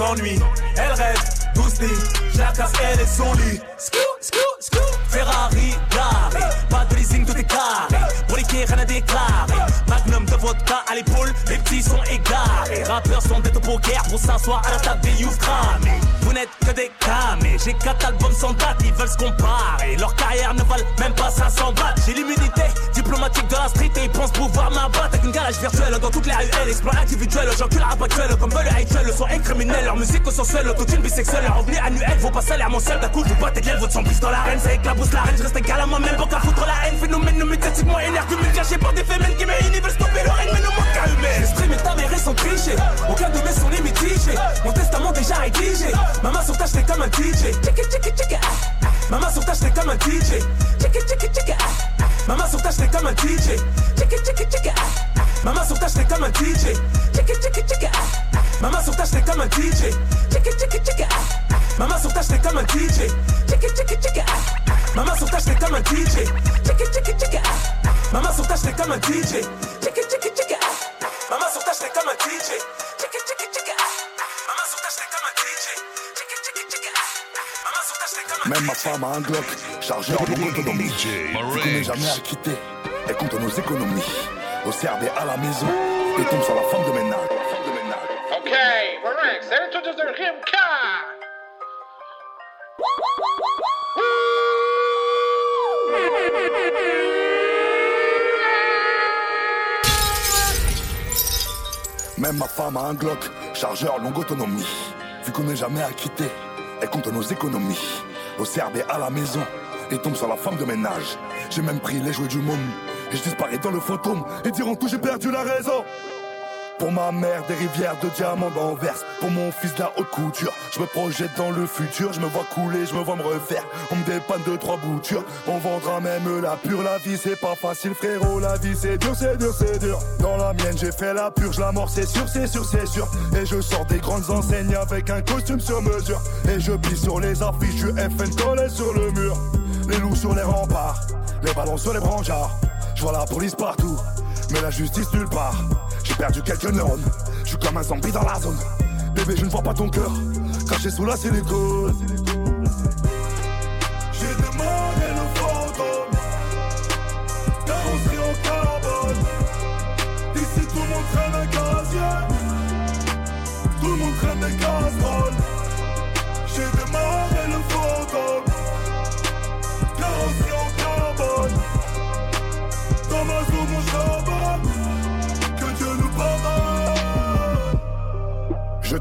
s'ennuie, elle rêve, 12 lits, la casse elle est son lit. Scoop, scoop, scoop. Ferrari, garé, pas de leasing, tout est carré. Rien à déclarer. Magnum de vodka à l'épaule, les petits sont égarés. Rappeurs sont des au poker pour s'asseoir à la table des youth cramés. Vous n'êtes que des camés, j'ai quatre albums sans date, ils veulent se comparer. Leur carrière ne valent même pas 500 bahts. J'ai l'immunité diplomatique de la street et ils pensent pouvoir m'abattre avec une garage virtuelle dans toutes les ruelles. Exploit individuel, j'encule rap actuel comme veulent actuel. Le son est leur musique au sensuel, l'autotune bisexuelle, leur revenu annuel, vaut pas salaire mensuel. D'un coup, vous batte et votre sang dans l'arène, c'est éclabousse la reine, je reste égal à moi-même pour qu'à foutre la haine. Phénomène nous médiatiquement énergumène, caché par des fémènes qui m'éliminent, veulent stopper le règne, mais ne manque qu'à humaine. L'esprit est avéré sans tricher, aucun de mes sons les. Mon testament déjà rédigé, maman sur tâche, t'es comme un DJ. Tchiki, tchiki, tchiki, ah, ah. Maman sur tâche, t'es comme un DJ. Tchiki, tchiki, tchiki, ah, ah. Maman sur tâche, t'es comme un DJ. Tchiki, tchiki, tchiki, ah, ah. Maman sur tâche, t'es comme un DJ. Tchiki, tchiki, tchiki, ah, ah. Maman sur tâche, t'es comme un DJ. Tchiki, tchiki, tchiki, ah, ah. Maman sur tâche, t'es comme un DJ. Tchiki, tchiki, tchiki, ah, ah. Maman sur tâche, t'es comme un DJ. Tchiki, tchiki, tchiki, ah, ah. Maman sur tâche, t'es comme un DJ. Tchiki, tchiki, tchiki, ah, ah. Maman sur tâche, t'es comme un DJ. Tchiki, ah, Même ma femme a un Glock, chargeur de autonomie. Vu qu'on n'est jamais à quitter, elle compte nos économies. Au CRB à la maison, et tombe sur la femme de ménage. Okay, relax. Let's introduce the Rimka. Même ma femme a un Glock, chargeur longue autonomie. Vu qu'on n'est jamais à quitter, elle compte nos économies. Au CRB à la maison, et tombe sur la femme de ménage. J'ai même pris les jouets du monde, et je disparais dans le fantôme. Et diront tout, j'ai perdu la raison. Pour ma mère, des rivières de diamants d'Anvers. Pour mon fils, de la haute couture. Je me projette dans le futur, je me vois couler, je me vois me refaire. On me dépanne de trois boutures. On vendra même la pure. La vie, c'est pas facile, frérot. La vie, c'est dur, c'est dur, c'est dur. Dans la mienne, j'ai fait la purge. La mort, c'est sûr, c'est sûr, c'est sûr. Et je sors des grandes enseignes avec un costume sur mesure. Et je pisse sur les affiches du FN collé sur le mur. Les loups sur les remparts, les ballons sur les brancards. Je vois la police partout, mais la justice nulle part. J'ai perdu quelques neurones, je suis comme un zombie dans la zone. Bébé, je ne vois pas ton cœur, caché sous la silicone. J'ai demandé le fantôme, carrosserie en carbone. Ici tout le monde traîne un casier, tout le monde traîne des casseroles.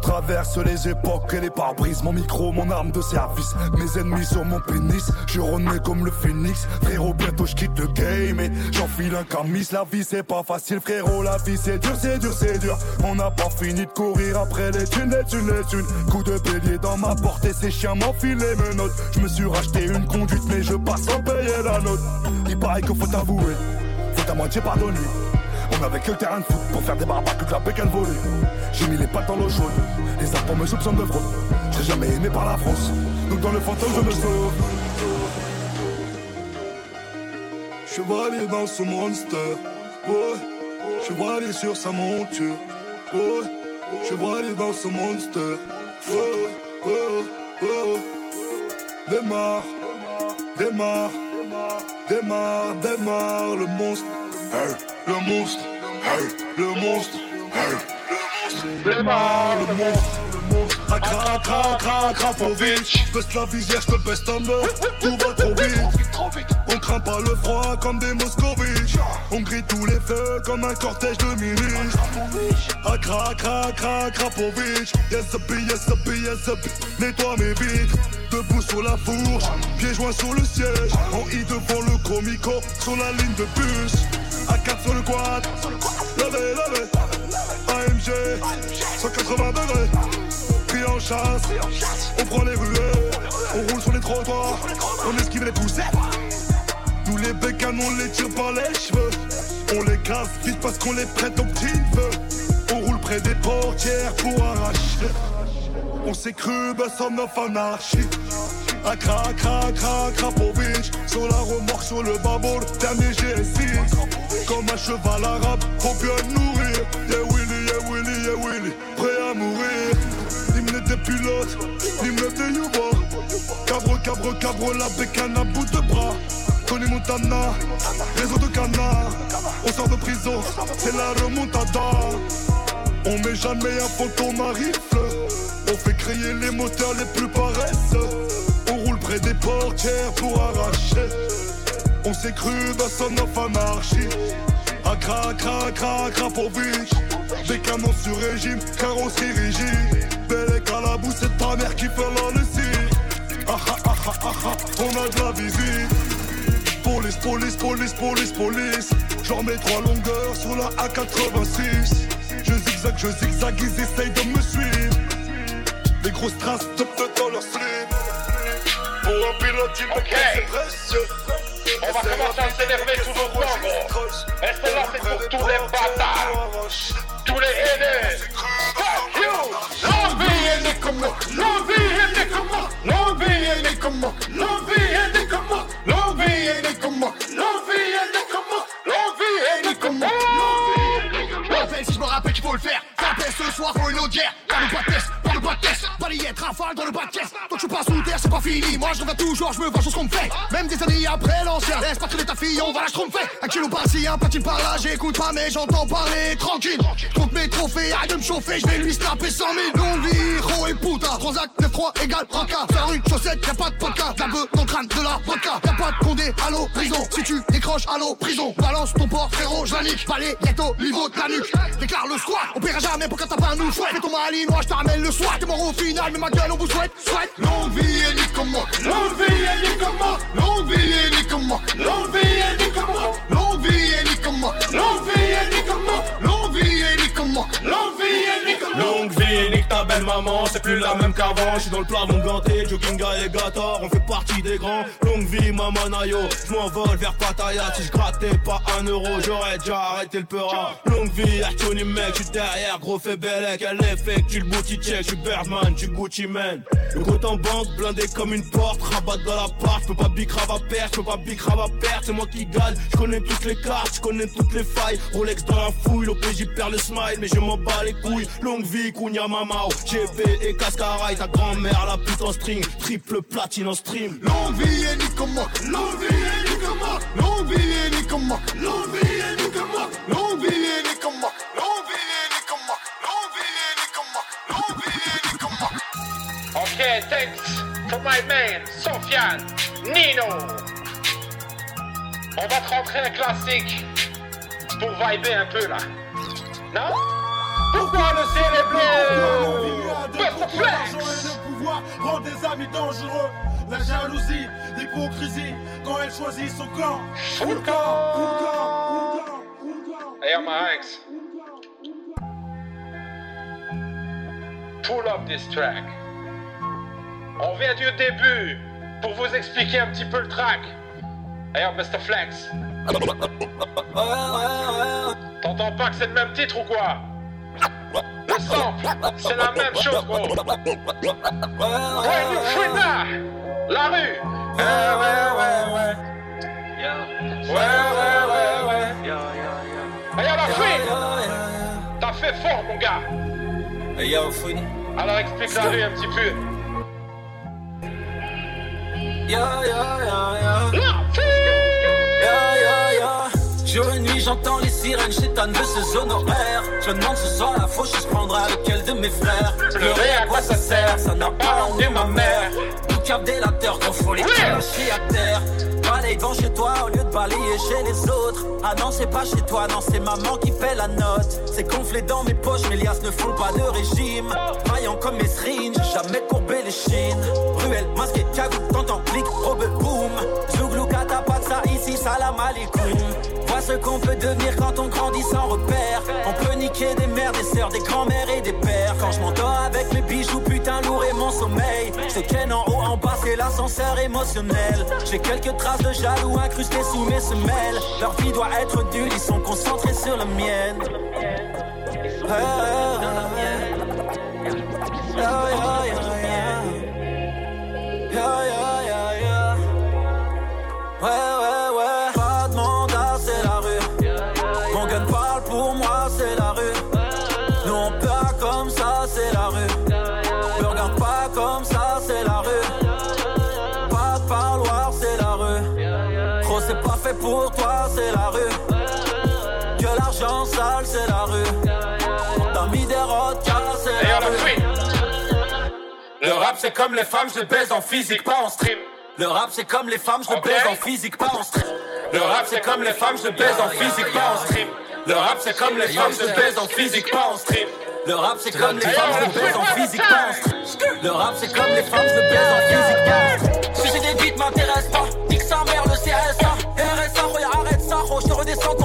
Traverse les époques et les pare-brises. Mon micro, mon arme de service. Mes ennemis sur mon pénis. Je renais comme le phénix. Frérot, bientôt je quitte le game Et j'enfile un camis. La vie c'est pas facile frérot. La vie c'est dur, c'est dur, c'est dur. On n'a pas fini de courir après les thunes, les thunes, les thunes. Coup de bélier dans ma porte Et ces chiens m'enfilent les menottes. Je me suis racheté une conduite Mais je passe sans payer la note. Il paraît qu'il faut avouer. Faut à moitié pardonner on avait que le terrain de foot pour faire des barbaques que la bécane volée. J'ai mis les pattes dans l'eau chaude, les enfants me soupçonnent de fraude. Serai jamais aimé par la France, donc dans le fantôme je me sauve. Chevalier dans ce monster, ouais. Chevalier sur sa monture, ouais. Chevalier dans ce monster, ouais, ouais, ouais. Démarre, démarre, démarre, démarre le monstre. Hey, le monstre, hey, le monstre, hey, le monstre, le monstre. Accra, accra, accra, Akrapovic Baisse la visière, je te baisse ta Tout va trop vite. On craint pas le froid comme des Moscovici On grille tous les feux comme un cortège de ministres Accra, accra, accra, Akrapovic Yes, a bee, yes, bee, yes, bee Nettoie mes vitres Debout sur la fourche Pieds joints sur le siège. En I devant le comico Sur la ligne de bus A4 sur le quad. Levé, levé AMG 180 degrés. Pris en chasse On prend les ruelles On roule sur les trottoirs On esquive les poussettes. Nous les bécanes on les tire par les cheveux. On les casse vite parce qu'on les prête au petit On roule près des portières pour arracher. On s'est cru of anarchie Accra, accra, accra, Akrapovic Sur la remorque, sur le babord, dernier GSI Comme un cheval arabe, faut bien nourrir Yeah Willy, yeah Willy, yeah Willy Prêt à mourir 10 minutes des pilotes, l'immeuble de Yuba. Cabre, cabre, cabre, la bécane à bout de bras. Tony Montana, réseau de canards. On sort de prison, c'est la remontada. On met jamais un fantôme à rifle. On fait crier les moteurs les plus paresseux. Près des portières pour arracher. On s'est cru dans son of anarchie. Accra, accra, accra, accra pour biche. Des canons sur régime, carrosserie rigide. Belle et calabou, c'est ta mère qui fait la lessive. Ah ah ah ah ah ah, on a de la visite. Police, police, police, police, police. J'en mets trois longueurs sur la A86. Je zigzag, je zigzag, ils essayent de me suivre. Les grosses traces de dans leur. On va commencer à s'énerver tout doucement, gros. Et celle-là, c'est pour tous les bâtards. Tous les haineux. Fuck you. L'envie est comme moi. L'envie est comme moi. L'envie est comme moi. L'envie est comme moi. L'envie est comme moi. L'envie est comme moi. L'envie est comme moi. Si je me rappelle qu'il faut le faire. Ce soir, faut une guerre. Pas rafale dans le bas de caisse. Tant que je suis pas sous terre, c'est pas fini. Moi je reviens toujours, je me vois chose qu'on me fait. Même des années après l'ancien. Laisse pas traîner ta fille, on va la tromper. Un kilo par-ci, un platine par là. J'écoute pas, mais j'entends parler tranquille. Compte mes trophées, arrête de me chauffer. Je vais lui snapper 100 000. Longue vie, héros et puta. Transac 9-3 égale ranka. Sur la rue, chaussette, y'a pas de podcast. La beuh dans crâne de la vodka. Y'a pas de condé, allô, prison. Si tu décroches, allô, prison. Balance ton port, frérot, je la nique. Balai, ghetto, niveau de la nuque. Déclare le squat, on paiera jamais pour quand t'as pas un nous. Fais ton malinois, je te ramène le soir. T'es mort au final, mais ma gueule, on vous souhaite, souhaite. Longue vie et nique comme moi. Longue vie et nique comme moi. Longue vie et nique comme moi. Longue vie et nique comme moi. Longue vie et nique comme moi. Longue vie et nique comme. Longue vie et nique comme. Longue vie comme moi. Nique ta belle maman, c'est plus la même qu'avant. Je suis dans le plafond ganté, jogging alligator, on fait partie des grands. Longue vie, maman Nayo, je m'envole vers Pattaya. Si je grattais pas un euro, j'aurais déjà arrêté le peura. Longue vie, Tony mec, je suis derrière, gros fait bellec. Elle effectue le booty check, je suis Birdman, tu Gucci man. Le compte en banque, blindé comme une porte, rabat dans la part. Je peux pas bicrave à perdre, je peux pas bicrave à perdre, c'est moi qui gagne. Je connais toutes les cartes, je connais toutes les failles. Rolex dans la fouille, l'OPJ perd le smile, mais je m'en bats les couilles. Longue vie, Kounia Mia Mamao, et Cascara et ta grand-mère la pute en string, triple platine en stream. L'envie et Nicomoc, l'envie et Nicomoc, l'envie et Nicomoc, l'envie et Nicomoc, l'envie et Nicomoc. Okay, thanks for my man, Sofiane, Nino. On va te rentrer un classique pour vibrer un peu là. Non? Pourquoi le ciel est bleu Mr. Flex le pouvoir rend des amis dangereux. La jalousie, l'hypocrisie, quand elle choisit son camp. Full camp. Full camp, full camp, full camp. Hey, my Hanks. Pull up this track. On vient du début pour vous expliquer un petit peu le track. Hey, Mr. Flex. T'entends pas que c'est le même titre ou quoi? Le c'est la même chose, gros. Ouais, nous Frida, la rue. Ouais, ouais, ouais, ouais. Ouais, ouais, ouais, ouais. Hey, la free. T'as fait fort, mon gars. Alors explique la rue un petit peu. La Jour et nuit, j'entends les sirènes chétanes de ces zones horaires. Je me demande ce soir la fauche, je prendrai avec quel de mes frères. Pleurer, à quoi ça sert? Ça n'a pas rendu ma mère. Bouquin délateur, qu'on faut les lâcher à terre. Balaye devant chez toi au lieu de balayer chez les autres. Ah non, c'est pas chez toi, non, c'est maman qui paie la note. C'est gonflé dans mes poches, mes liasses ne font pas de régime. Vaillant comme mes serines, jamais courbé les chines. Ruelle, masqué, cagoule, t'entends clic, robe, boum. Zouglou, kata, pas de ça ici, salam alaikum. Ce qu'on peut devenir quand on grandit sans repère. On peut niquer des mères, des sœurs, des grands-mères et des pères. Quand je m'endors avec mes bijoux, putain lourd et mon sommeil. Je ken en haut, en bas, c'est l'ascenseur émotionnel. J'ai quelques traces de jaloux incrustées sous mes semelles. Leur vie doit être nulle, ils sont concentrés sur la mienne. Ah, ah, ah. Ouais, ouais. Sale, c'est la rue. T'as mis des rotas, c'est la rue. Le rap c'est comme les femmes, je baise en physique, pas en stream. Le rap c'est comme les femmes, je baise en physique, pas en stream. Le rap c'est comme les femmes, je baise en physique, pas en stream. Le rap c'est comme les femmes, je baise en physique, pas en stream. Le rap c'est comme les femmes, je baise en physique, pas en stream. Le rap c'est comme les femmes, je baise en physique, pas en stream. Sucer des beats m'intéresse pas, nique sa mère le CSA. RSA, arrête ça, je redescends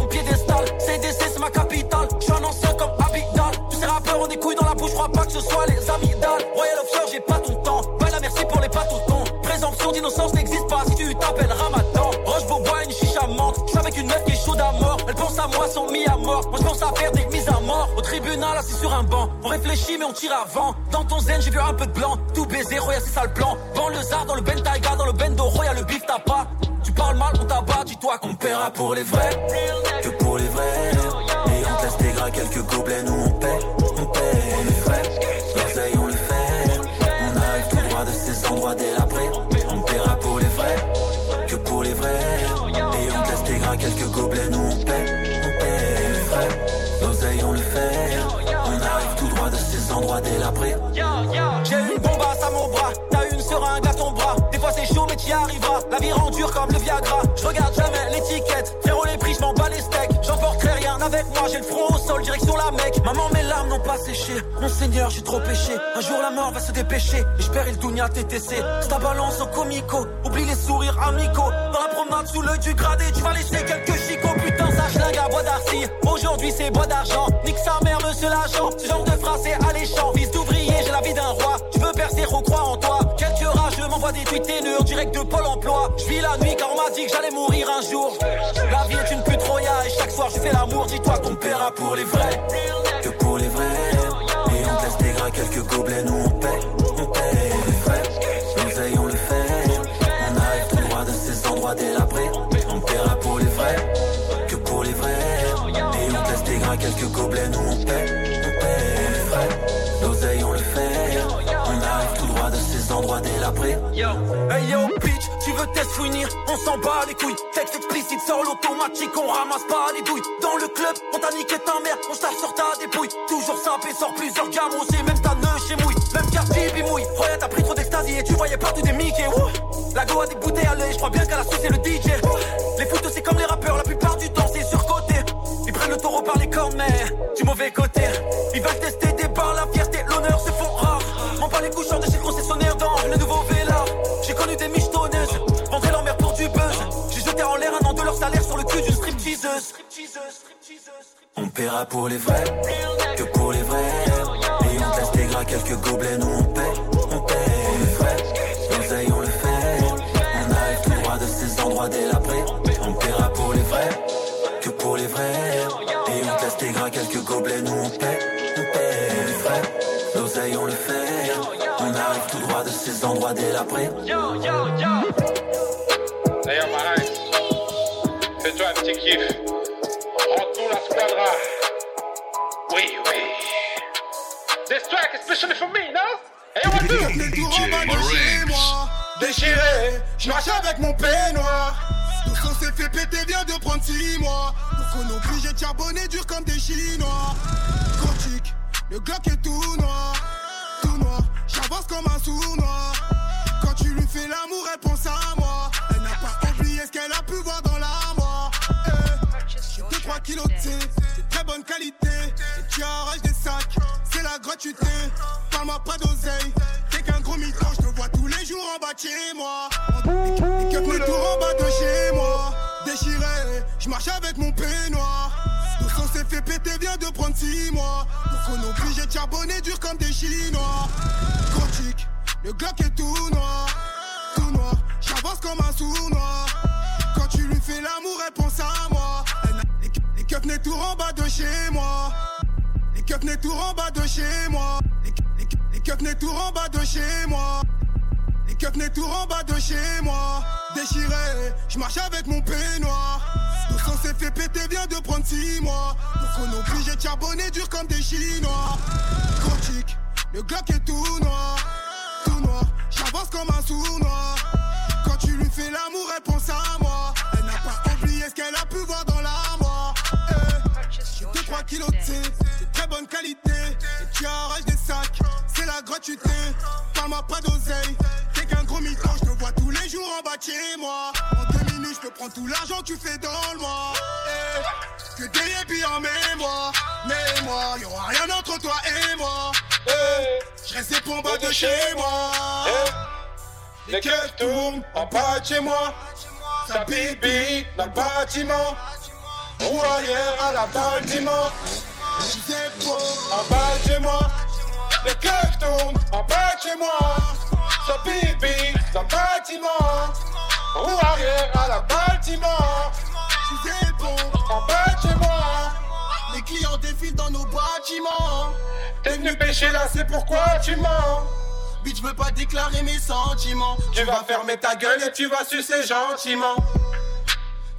des couilles dans la bouche, crois pas que ce soit les amygdales. Royal Offshore, j'ai pas ton temps, pas la merci pour les patoutons. Présomption d'innocence n'existe pas si tu t'appelles Ramadan. Roche Beaubois, une chicha menthe. Je avec une meuf qui est chaude à mort. Elle pense à moi, sont mis à mort. Moi je pense à faire des mises à mort. Au tribunal, assis sur un banc. On réfléchit, mais on tire avant. Dans ton zen, j'ai vu un peu de blanc. Tout baiser, Roya, c'est ça le plan. Dans le zar, dans le Bentayga, dans le Bendo, Roya, le bif t'as pas. Tu parles mal, on t'abat, dis-toi qu'on paiera pour les vrais. Que pour les vrais. On laisse tes gras quelques gobelets, nous on paie. On paie les frais. L'oseille, on le fait. On arrive tout droit de ces endroits délabrés. On paiera pour les vrais. Que pour les vrais. Et on te laisse gras quelques gobelets, nous on paie. On paie les frais. L'oseille, on le fait. On arrive tout droit de ces endroits délabrés. J'ai une bombasse à mon bras. T'as une seringue à ton bras. Des fois c'est chaud, mais t'y arriveras. La vie rend dure comme le Viagra. Je regarde J'ai le front au sol, direction la mec. Maman, mes larmes n'ont pas séché. Mon seigneur, j'ai trop péché. Un jour, la mort va se dépêcher. Et je perds le dounia TTC. C'est ta balance au comico. Oublie les sourires amicaux. Dans la promenade sous l'œil du gradé, tu vas laisser quelques chicots. Putain, ça schlingue à bois d'arcy. Aujourd'hui, c'est bois d'argent. Nique sa mère, monsieur l'agent. Ce genre de phrase, c'est alléchant. Fils d'ouvrier, j'ai la vie d'un roi. Tu veux percer, crois en toi? Quelques rageux m'envoient des tweets haineux direct de Pôle emploi. Je vis la nuit car on m'a dit que j'allais mourir un jour. La vie est une pute soir je fais l'amour. Dis-toi qu'on paiera pour les vrais. Que pour les vrais. Et on te laisse tes gras quelques gobelets, nous on paie. On paie les vrais. L'oseille, on le fait. On arrive tout droit de ces endroits délabrés. On paiera pour les vrais. Que pour les vrais. Et on te laisse tes gras quelques gobelets, nous on paie. On paie les vrais. L'oseille, on le fait. On arrive tout droit de ces endroits délabrés. Yo, hey yo, test finir On s'en bat les couilles. Texte explicite sur l'automatique, on ramasse pas les douilles. Dans le club, on t'a niqué ta mère, on se sur ta dépouille. Toujours sapé, sort plusieurs gammes, on même ta neuf chez mouille. Même quartier bimouille. Roya, t'as pris trop d'extasie et tu voyais partout des Mickey. La go a des bouteilles à l'œil, je crois bien qu'elle a sucé le DJ. Les foot c'est comme les rappeurs, la plupart du temps c'est surcoté. Ils prennent le taureau par les cornes, mais du mauvais côté. Ils veulent tester des barres, la paiera pour les vrais, que pour les vrais. Et on te laisse tes gras quelques gobelets, nous on paie. On paie les vrais, l'oseille on le fait. On arrive tout droit de ces endroits délabrés. On paiera pour les vrais, que pour les vrais. Et on te laisse tes gras quelques gobelets, nous on paie. On paie les vrais, l'oseille on le fait. On arrive tout droit de ces endroits délabrés. D'ailleurs, Marais, fais-toi un petit kiff. Oui, oui. This track is especially for me, no? Hey, what do? Les tours en bas de chez moi, déchiré, je marche avec mon peignoir. Tout ça s'est fait péter, vient de prendre 6 mois. Pour qu'on obligé de charbonner dur comme des chinois. Gothique, le Glock est tout noir, tout noir. J'avance comme un sournois. Quand tu lui fais l'amour, elle pense à moi. J'ai 2-3 kilos de thé, c'est très bonne qualité. Et tu arraches des sacs, c'est la gratuité. Parle-moi pas d'oseille, t'es qu'un gros mytho, je te vois tous les jours en bas de chez moi. Les keufs mes tours en bas de chez moi. Déchiré, je marche avec mon peignoir. Tout ça s'est fait péter, vient de prendre 6 mois. Pour qu'on obligé de charbonner dur comme des chinois. Gothique, le Glock est tout noir, tout noir. J'avance comme un sournois. Quand tu lui fais l'amour, elle pense à moi. Keufs n'est tout en bas de chez moi. Les keufs n'est tout en bas de chez moi. Les, keufs n'est tout en bas de chez moi. Les keufs n'est tout en bas de chez moi. Déchiré, je marche avec mon peignoir. Tout ça s'est fait péter, vient de prendre 6 mois. Pour qu'on obligé de charbonner dur comme des chinois. Gothique, le Glock est tout noir, tout noir. J'avance comme un sournois. Quand tu lui fais l'amour, elle pense à moi. Elle n'a pas très bonne qualité. Tu arraches des sacs, c'est la gratuité. Parle-moi pas d'oseille, t'es qu'un gros mi-temps, je te vois tous les jours en bas chez moi. En deux minutes, je te prends tout l'argent tu fais dans le mois. Eh, que des yébis en mémoire, mémoire, y'aura rien entre toi et moi. Eh, je reste pour bas de chez moi. Les cœurs tournent en bas de chez moi. Ça bibi dans le bâtiment. Arrière à la Baltimore. De chez moi. Les keufs tournent chez moi. Ça le bâtiment. Roue arrière à la Baltimore. De chez moi. Les clients défilent dans nos bâtiments. T'es venu pêcher là, c'est pourquoi tu mens? Bitch, je veux pas déclarer mes sentiments. Tu vas fermer ta gueule et tu vas sucer gentiment.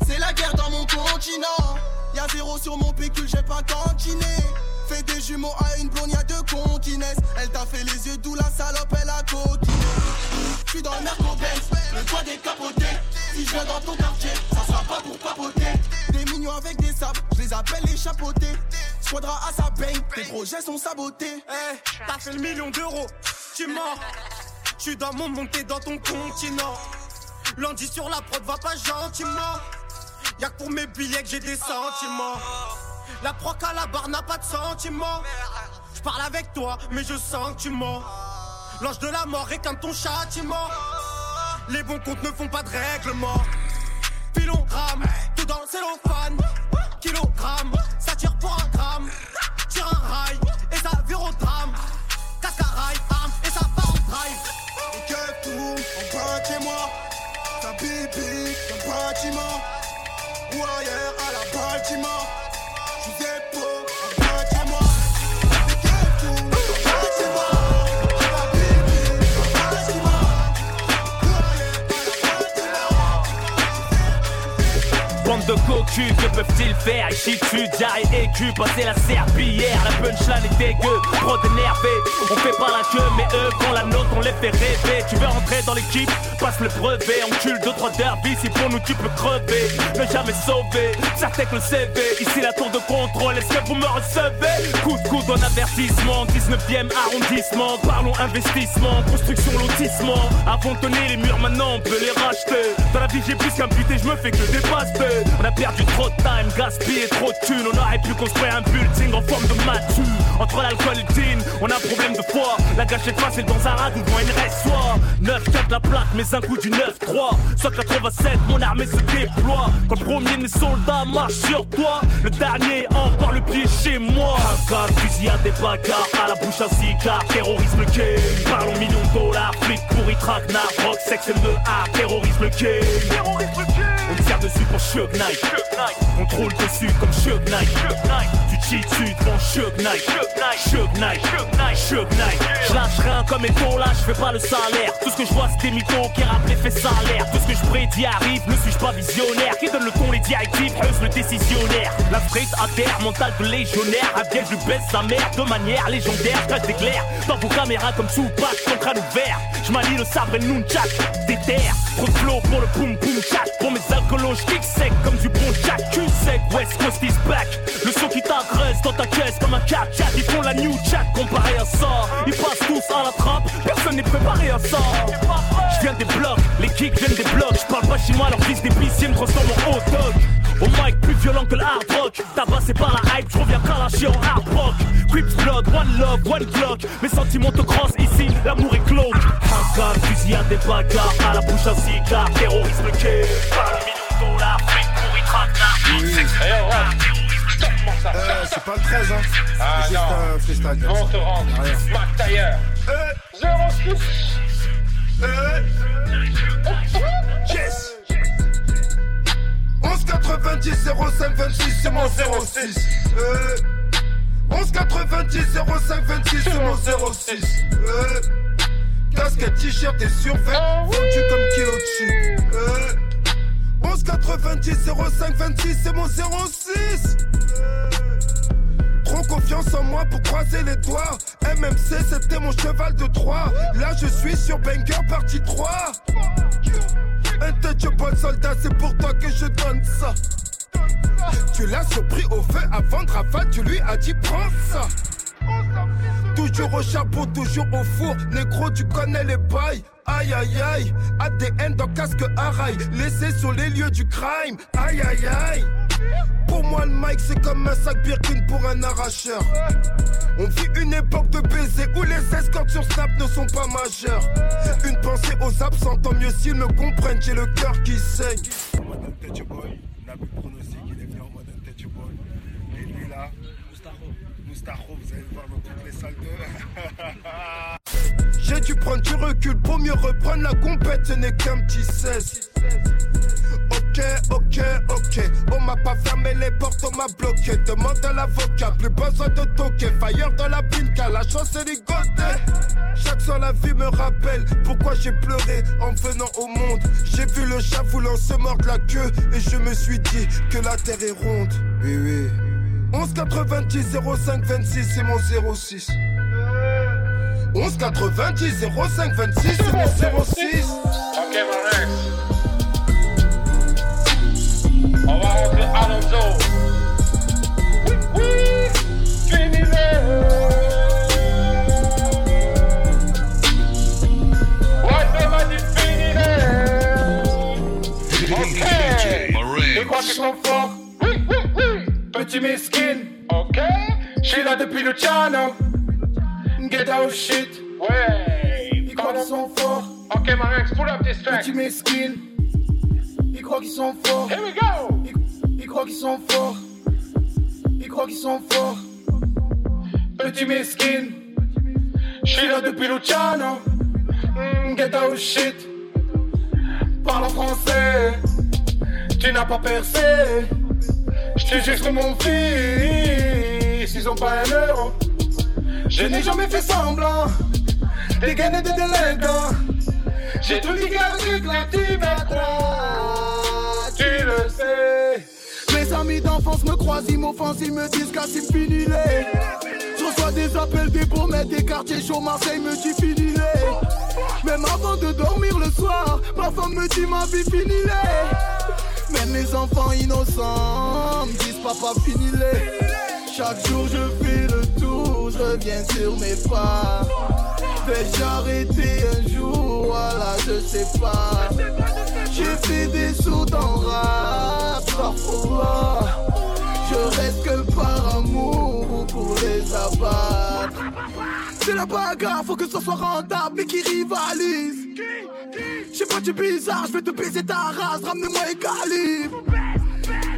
C'est la guerre dans mon continent. Y'a zéro sur mon pécule, j'ai pas cantiné. Fais des jumeaux à une blonde, y'a deux continesses. Elle t'a fait les yeux, d'où la salope, elle a coquiné. J'suis dans le Merco-Benz, le toit décapoté. Si je viens dans ton quartier, ça sera pas pour papoter. Des mignons avec des sables, je les appelle les chapeautés. Squadra à sa baigne, tes projets sont sabotés. Eh, t'as fait le million d'euros, tu mens. J'suis dans mon monde, t'es dans ton continent. Lundi sur la prod, va pas gentiment. Y'a que pour mes billets que j'ai des sentiments. La proc à la barre n'a pas de sentiments. Je parle avec toi, mais je sens que tu mens. L'ange de la mort réclame ton châtiment. Les bons comptes ne font pas de règlement. Pilogramme, tout dans le cellophane. Kilogramme, ça tire pour un gramme. Tire un rail, et ça vire au drame. Rail, arme, et ça part en drive. Les keufs tournent en bas moi. Pipi dans le bâtiment. Ou ailleurs à la Baltimore. J'suis épaule en Bande de cocus, que peuvent-ils faire? Ici tu diarrhée écu, passer la serpillière. La punchline est dégueu, trop énervé On fait pas la queue mais eux font la note, on les fait rêver. Tu veux rentrer dans l'équipe, passe le brevet. On tue deux trois derby, si pour nous tu peux crever. Ne jamais sauver, ça que le CV Ici la tour de contrôle, est-ce que vous me recevez? Coup de coude en avertissement, 19ème arrondissement. Parlons investissement, construction, lotissement. Avant de tenir les murs maintenant on peut les racheter. Dans la vie j'ai plus qu'un buté, je me fais que dévaster On a perdu trop de time, gaspillé trop de thunes. On aurait pu construire un building en forme de mature Entre l'alcool et le tin, on a un problème de foi La gâchette facile dans un ragoût devant une soit 9-4 la plaque, mais un coup du 9-3 Soit 87, mon armée se déploie. Quand le premier mes soldats marche sur toi Le dernier encore le pied chez moi. Hagar, fusillade des bagarres À la bouche à cigare, terrorisme gay Parlons millions de dollars, flic pourri, traquenard Rock, sexe, MDA, terrorisme gay. Terrorisme gay Tire dessus pour Shug Knight. On te roule dessus comme Shug Knight Tu cheats dessus devant Shug Knight Shug Knight Shug Knight Je lâche rien comme éton là, je fais pas le salaire. Tout ce que je vois c'est des mythos qui rappellent l'effet salaire. Tout ce que je prédis arrive, ne suis-je pas visionnaire? Qui donne le ton, les directives, Heuse le décisionnaire. La frite à terre, mental de légionnaire. Abdel je lui baisse sa mère de manière légendaire. Crache d'éclair dans vos caméras comme Tupac, ton crâne ouvert. Je le sabre et le nunchak, des terres. Trop de pour le boom boom chat Pour mes alcoolos, je sec comme du bon jack Cul sec, West Coast is back. Le son qui t'agresse dans ta caisse comme un cat chat Ils font la new chat comparé à ça. Ils passent tous à la trappe, personne n'est préparé à ça. Je viens des blocs, les kicks viennent des blocs. Je pas chinois, leur fils d'épicier me transforme en hot dog. Au mic plus violent que le hard rock. Tabassé par la hype, je reviens kalashi en hard rock. Crips blood, one love, one block. Mes sentiments te crossent ici, l'amour est glauque Hagar, fusillade des bagarres. À la bouche un cigare, terrorisme gay Par Euh, c'est pas le 13, hein. Ah C'est juste non. un freestyle. On te rend. Rien. Mac Tailleur. 06. Yes 1190 05 26 c'est mon 06 euh, 1190 05 26 c'est mon 06 euh, Casquette, t-shirt et survêt Fondu comme kilo de chip euh, 1190 05 26 c'est mon 06 euh, Trop confiance en moi pour croiser les doigts. MMC, c'était mon cheval de Troie. Là, je suis sur Banger partie 3. Untouchable soldat, c'est pour toi que je donne ça. Tu l'as surpris au feu avant de rafale, tu lui as dit prends ça. Toujours au chapeau, toujours au four. Négro, tu connais les bails. Aïe aïe aïe. ADN dans casque rail Laissé sur les lieux du crime. Aïe aïe aïe. Pour moi, le mic, c'est comme un sac Birkin pour un arracheur. On vit une époque de baiser où les escortes sur Snap ne sont pas majeures. Une pensée aux absents, tant mieux s'ils me comprennent, j'ai le cœur qui saigne. J'ai dû prendre du recul pour mieux reprendre la compète, ce n'est qu'un petit 16. Ok, ok, ok. On m'a pas fermé les portes, on m'a bloqué. Demande à l'avocat, plus besoin de toquer. Fire dans la pinka, la chance est ligotée. Chaque soir la vie me rappelle pourquoi j'ai pleuré en venant au monde. J'ai vu le chat voulant se mordre la queue et je me suis dit que la terre est ronde. Oui, oui. 11 90 05 26, c'est mon 06. 11 90 05 26, c'est mon 06. Petit mesquine. Ok. Je suis là depuis le channel. Get out shit. Ouais. Ils croient qu'ils sont forts. Ok, Marex, pull up this track. Petit mesquine. Ils croient qu'ils sont forts. Here we go. Ils, ils croient qu'ils sont forts. Ils croient qu'ils sont forts. Petit mesquine. J'suis là depuis Luciano. Mm, get out shit. Parle en français. Tu n'as pas percé. J'te jure que mon fils. Ils ont pas un euro. Je n'ai jamais fait semblant. Des de délinquants. J'ai tout dit avec la tu Tu le sais. Mes amis d'enfance me croisent, ils m'offensent, ils me disent qu'à c'est fini les. Je reçois des appels des promesses des quartiers chauds, Marseille me dit fini les. Même avant de dormir le soir, ma femme me dit ma vie fini les. Même mes enfants innocents me disent papa fini les. Chaque jour je fais le tour, je reviens sur mes pas. Vais-je arrêter un jour, voilà je sais pas. J'ai fait des sauts dans rap, parfois. Je reste que par amour ou pour les abattre. C'est la bagarre, faut que ce soit rentable et qui rivalise. J'ai pas du bizarre, je vais te baiser ta race, ramenez-moi les calibres.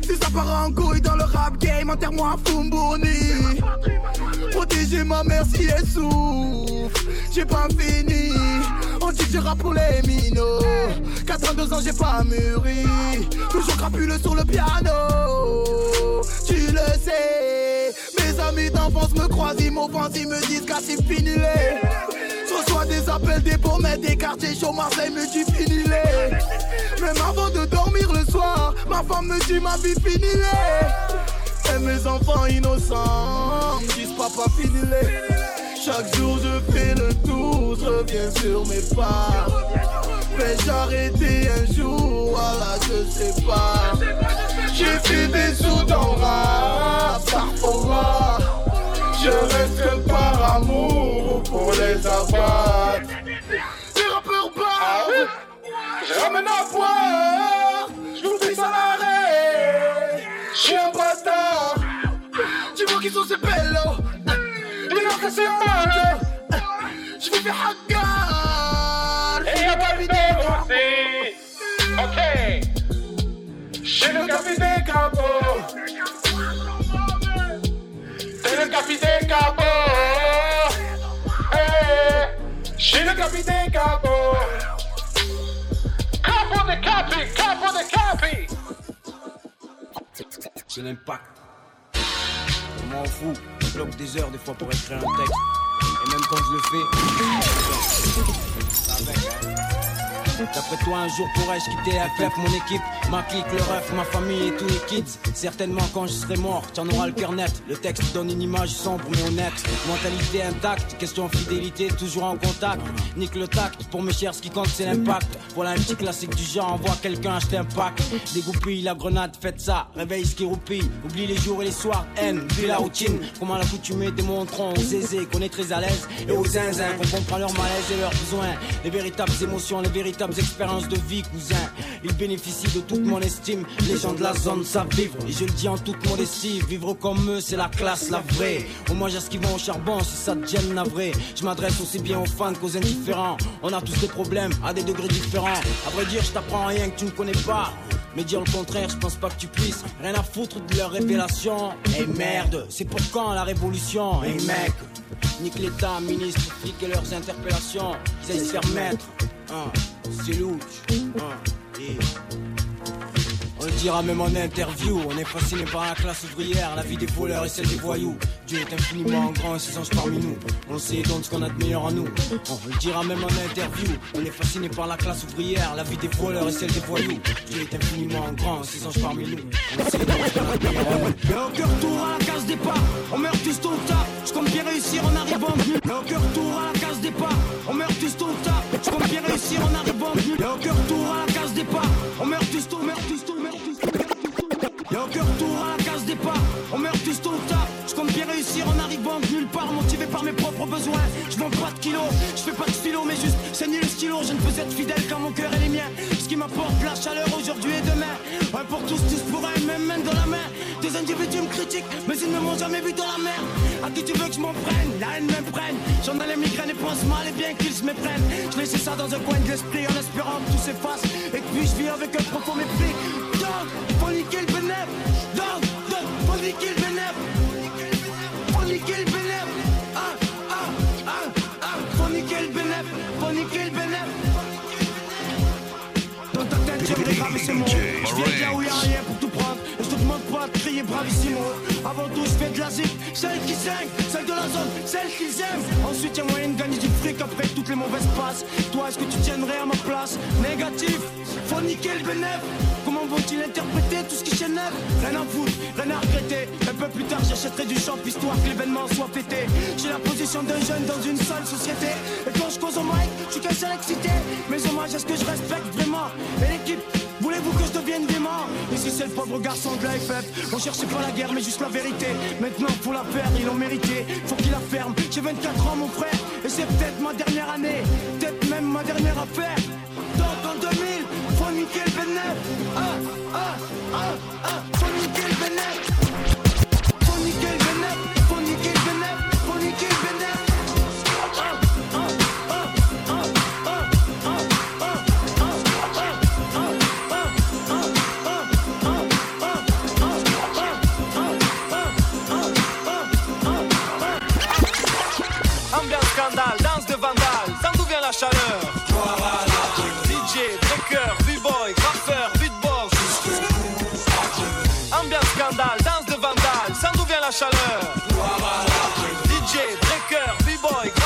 Si ça part en couille dans le rap game, enterre-moi à Fumboni. Protéger ma mère si elle souffre, j'ai pas fini. On dit que je rappe pour les minots. 82 ans, j'ai pas mûri. Toujours crapuleux sur le piano. Tu le sais, amis d'enfance me croisent, ils m'offensent, ils me disent qu'à c'est fini. Je reçois des appels des pommettes, des quartiers chauds, Marseille me dit fini. Même avant de dormir le soir, ma femme me dit ma vie fini. Et mes enfants innocents me disent papa fini. Chaque jour je fais le tour, je reviens sur mes pas. Vais-je arrêter un jour, voilà je sais pas. J'ai fait des sous dans le rap, parfois. Je reste par amour pour les abattre. Les rappeurs parlent, je ramène à boire. Je vous fais ça l'arrêt. Je suis un bâtard. Tu vois qui sont ces bellos. Leur que c'est mal. Je vais faire hagar. Et y'a pas aussi. Ok. J'ai le capitaine capot. C'est le capitaine capot. Eh. J'ai le capitaine capot. Capo de capi, capo de capi. C'est l'impact. Je m'en fous. Je bloque des heures des fois pour écrire un texte. Et même quand je le fais. D'après toi, un jour pourrais-je quitter FF, mon équipe, ma clique, le ref, ma famille et tous les kids Certainement quand je serai mort, tu en auras le cœur net. Le texte donne une image sombre mais honnête. Mentalité intacte, question fidélité, toujours en contact. Nique le tact, pour mes chers, ce qui compte c'est l'impact. Voilà un petit classique du genre, envoie quelqu'un acheter un pack. Dégoupille la grenade, faites ça, réveille ce qui roupille. Oublie les jours et les soirs, haine, oublie la routine. Comment l'accoutumée démontrons aux aisés qu'on est très à l'aise. Et aux zinzins qu'on comprend leur malaise et leurs besoins. Les véritables émotions, les véritables expériences de vie, cousin. Ils bénéficient de toute mon estime. Les gens de la zone savent vivre. Et je le dis en toute modestie, vivre comme eux, c'est la classe, la vraie. Au moins, ce qui vont au charbon, si ça te gêne, navré. Je m'adresse aussi bien aux fans qu'aux indifférents. On a tous des problèmes à des degrés différents. À vrai dire, je t'apprends rien que tu ne connais pas. Mais dire le contraire, je pense pas que tu puisses. Rien à foutre de leur révélation. Et merde, c'est pour quand la révolution? Et mec, nique l'État, ministre, flics et leurs interpellations. Ils aillent se faire mettre. Hein, c'est louche. Hein, et... On le dira même en interview, on est fasciné par la classe ouvrière, la vie des voleurs et celle des voyous. Dieu est infiniment grand et ses anges parmi nous. On sait donc ce qu'on a de meilleur en nous. On le dira même en interview, on est fasciné par la classe ouvrière, la vie des voleurs et celle des voyous. Dieu est infiniment grand et ses anges parmi nous. On sait donc ce qu'on a de meilleur en nous. Tour à la case départ, on meurt tous tôt tard. Je compte bien réussir en arrivant. Mais au cœur tour à la case départ, on meurt tous tôt tard. Je compte bien réussir en arrivant. Mais au cœur tour à la case départ, en arrivant nulle part, motivé par mes propres besoins. Je vends pas de kilos, je fais pas de philo, mais juste saigner le stylo. Je ne peux être fidèle qu'à mon cœur et les miens. Ce qui m'apporte la chaleur aujourd'hui et demain. Un pour tous, tous pour un, même main dans la main. Des individus me critiquent, mais ils ne m'ont jamais vu dans la mer. À qui tu veux que je m'en prenne? La haine me prenne. J'en ai les migraines et pense mal et bien qu'ils se méprennent. Je laisse ça dans un coin de l'esprit en espérant que tout s'efface. Et puis je vis avec un profond mépris. Donc, faut niquer le bénéf. Donc, donc, faut niquer le bénéf. Le bénéf. Dans ta tête, j'aimerais graver ces mots. Je viens de là où y'a rien pour tout prendre. Et je te demande pas de bravissimo. Avant tout, je fais de la zik. Celle qui saigne, celle de la zone, celle qu'ils aiment. Ensuite, y'a moyen de gagner du fric après toutes les mauvaises passes. Toi, est-ce que tu tiendrais à ma place? Négatif, faut niquer le bénéf. Comment vont-ils interpréter tout ce qui chaîne Rien à foutre, rien à regretter. Un peu plus tard, j'achèterai du champ histoire que l'événement soit fêté. J'ai la position d'un jeune dans une seule société. Et quand je cause au mic, je suis qu'un seul excité. Mes hommages, est-ce que je respecte vraiment Et l'équipe Voulez-vous que je devienne des morts Ici c'est le pauvre garçon de la FF On cherchait pas la guerre mais juste la vérité. Maintenant pour la faire ils l'ont mérité. Faut qu'il la ferme. J'ai 24 ans mon frère Et c'est peut-être ma dernière année. Peut-être même ma dernière affaire. Donc en 2000 Faut niquer le 29 Ah ah ah ah Faut niquer le 29 chaleur. DJ, breaker, b-boy,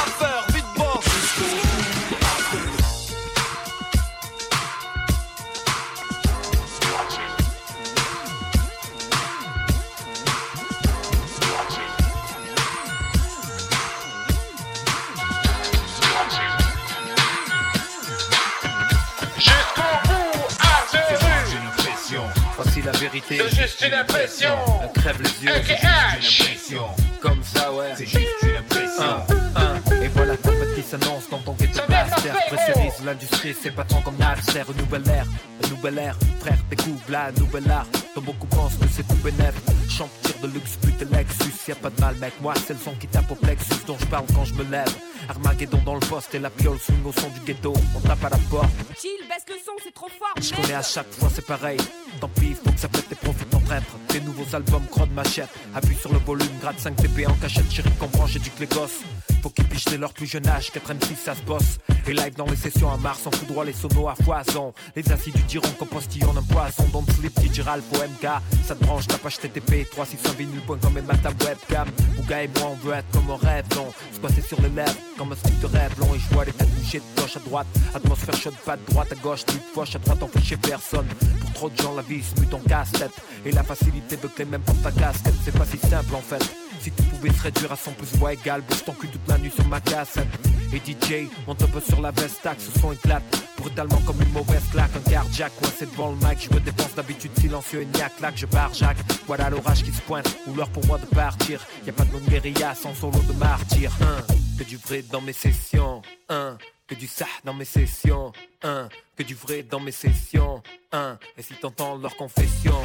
vérité. C'est juste une impression. Elle crève les yeux. C'est juste une impression. Comme ça, ouais. C'est juste une impression. Et voilà ta fête qui s'annonce dans ton ghetto blaster. Pressurise l'industrie, c'est pas tant comme adversaire. Une nouvelle ère, nouvelle ère. Frère, découvre la nouvelle art. Dont beaucoup pensent que c'est tout bénéf. Champ de luxe, but de Lexus. Y'a pas de mal, mec. Moi, c'est le son qui tape au plexus dont je parle quand je me lève. Armageddon dans le poste et la piole swing au son du ghetto. On tape à la porte. Chill, baisse le son, c'est trop fort. Je connais à chaque fois c'est pareil. Tant pis, faut que ça pète tes profits paraître des nouveaux albums, croix de machette. Appuie sur le volume, grade 5 TP en cachette, chérie, comprends, j'ai du que les gosses. Faut qu'ils pichent dès leur plus jeune âge, 4 M6 ça se bosse. Et live dans les sessions à Mars, on droit les sonos à foison. Les assidus diront qu'on postillonne un poisson. Don't sleep, DJ Ralph MK. Ça te branche, ta page TTP, 361vinyle.com et ma ta webcam. Bouga et moi, on veut être comme un rêve, non. Squatter sur les lèvres, comme un stick de rêve long. Et je vois les têtes bouger de gauche à droite. Atmosphère chaude, pas de droite à gauche, type poche à droite, on fait chez personne. Pour trop de gens, la vie se mute en casse-tête. Et la facilité de clé même pour ta casquette, c'est pas si simple en fait. Si tu pouvais se réduire à 100 plus voix égale, bouge ton cul toute la nuit sur ma cassette. Et DJ, monte un peu sur la vestac, ce son éclate. Brutalement comme une mauvaise claque, un cardiaque coincé devant le mic. Je me dépense d'habitude silencieux et niaque, claque, je pars Jacques. Voilà l'orage qui se pointe, ou l'heure pour moi de partir. Y a pas de non guérilla sans solo de martyr. Hein, que du vrai dans mes sessions. Hein, que du ça dans mes sessions. Hein, que du vrai dans mes sessions. Hein, et si t'entends leur confession.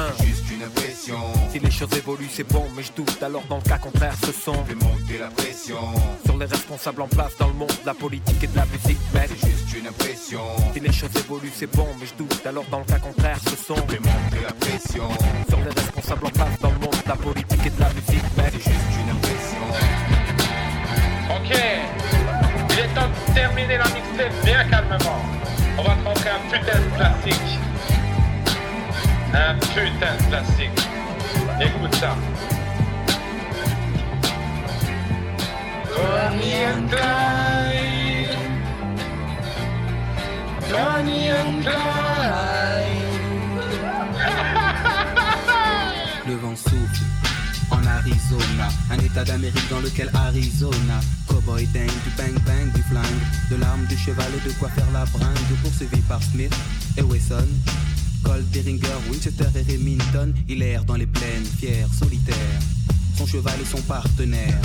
Hein, Juste une impression. si les choses évoluent, c'est bon, mais je doute. Alors, dans le cas contraire, ce sont. Fais monter la pression. Sur les responsables en place dans le monde de la politique et de la musique, mec. C'est juste une impression. Si les choses évoluent, c'est bon, mais je doute. Alors, dans le cas contraire, ce sont. Fais monter la pression. Sur les responsables en place dans le monde de la politique et de la musique, mec. C'est juste une impression. Ok, il est temps de terminer la mixtape bien calmement. On va te montrer un putain de classique. Un putain de classique. Écoute ça. Bonnie and Clyde. Bonnie and Clyde. Le vent souffle en Arizona, un état d'Amérique dans lequel Arizona, cowboy dingue, du bang bang, du flingue, de l'arme, du cheval et de quoi faire la bringue, poursuivi par Smith et Wesson. Colt, Derringer, Winchester et Remington, il erre dans les plaines, fier, solitaire. Son cheval est son partenaire.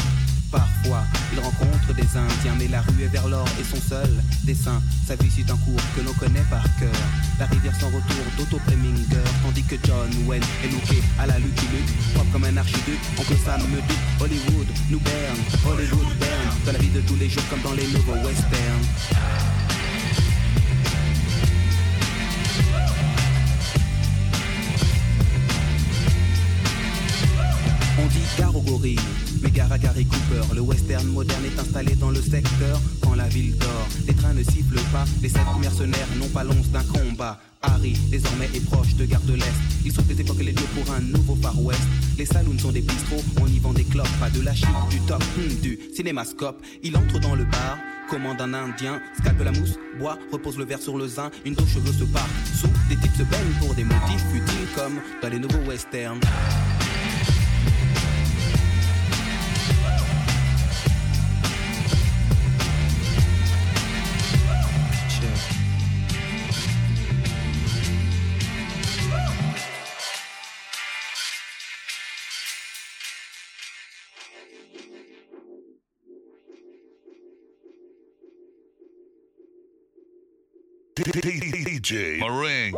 Parfois, il rencontre des Indiens, mais la rue est vers l'or et son seul dessin. Sa vie suit un cours que l'on connaît par cœur. La rivière sans retour d'Otto Preminger, tandis que John Wayne est looké à la Lucky Luke, propre comme un archiduc. Oncle Sam me dit Hollywood nous berne, Hollywood berne, dans la vie de tous les jours comme dans les nouveaux westerns. Gare aux gorilles, mais gare à Gary Cooper. Le western moderne est installé dans le secteur quand la ville dort. Les trains ne sifflent pas, les sept mercenaires n'ont pas l'once d'un combat. Harry, désormais, est proche de Gare de l'Est. Il sauve des époques et les lieux pour un nouveau Far West. Les saloons sont des bistrots, on y vend des clopes, pas de la chic, du top, hmm, du cinémascope. Il entre dans le bar, commande un indien, scalpe la mousse, boit, repose le verre sur le zin, une dos cheveux se part. Sous, des types se baignent pour des motifs futiles comme dans les nouveaux westerns. DJ Marinx.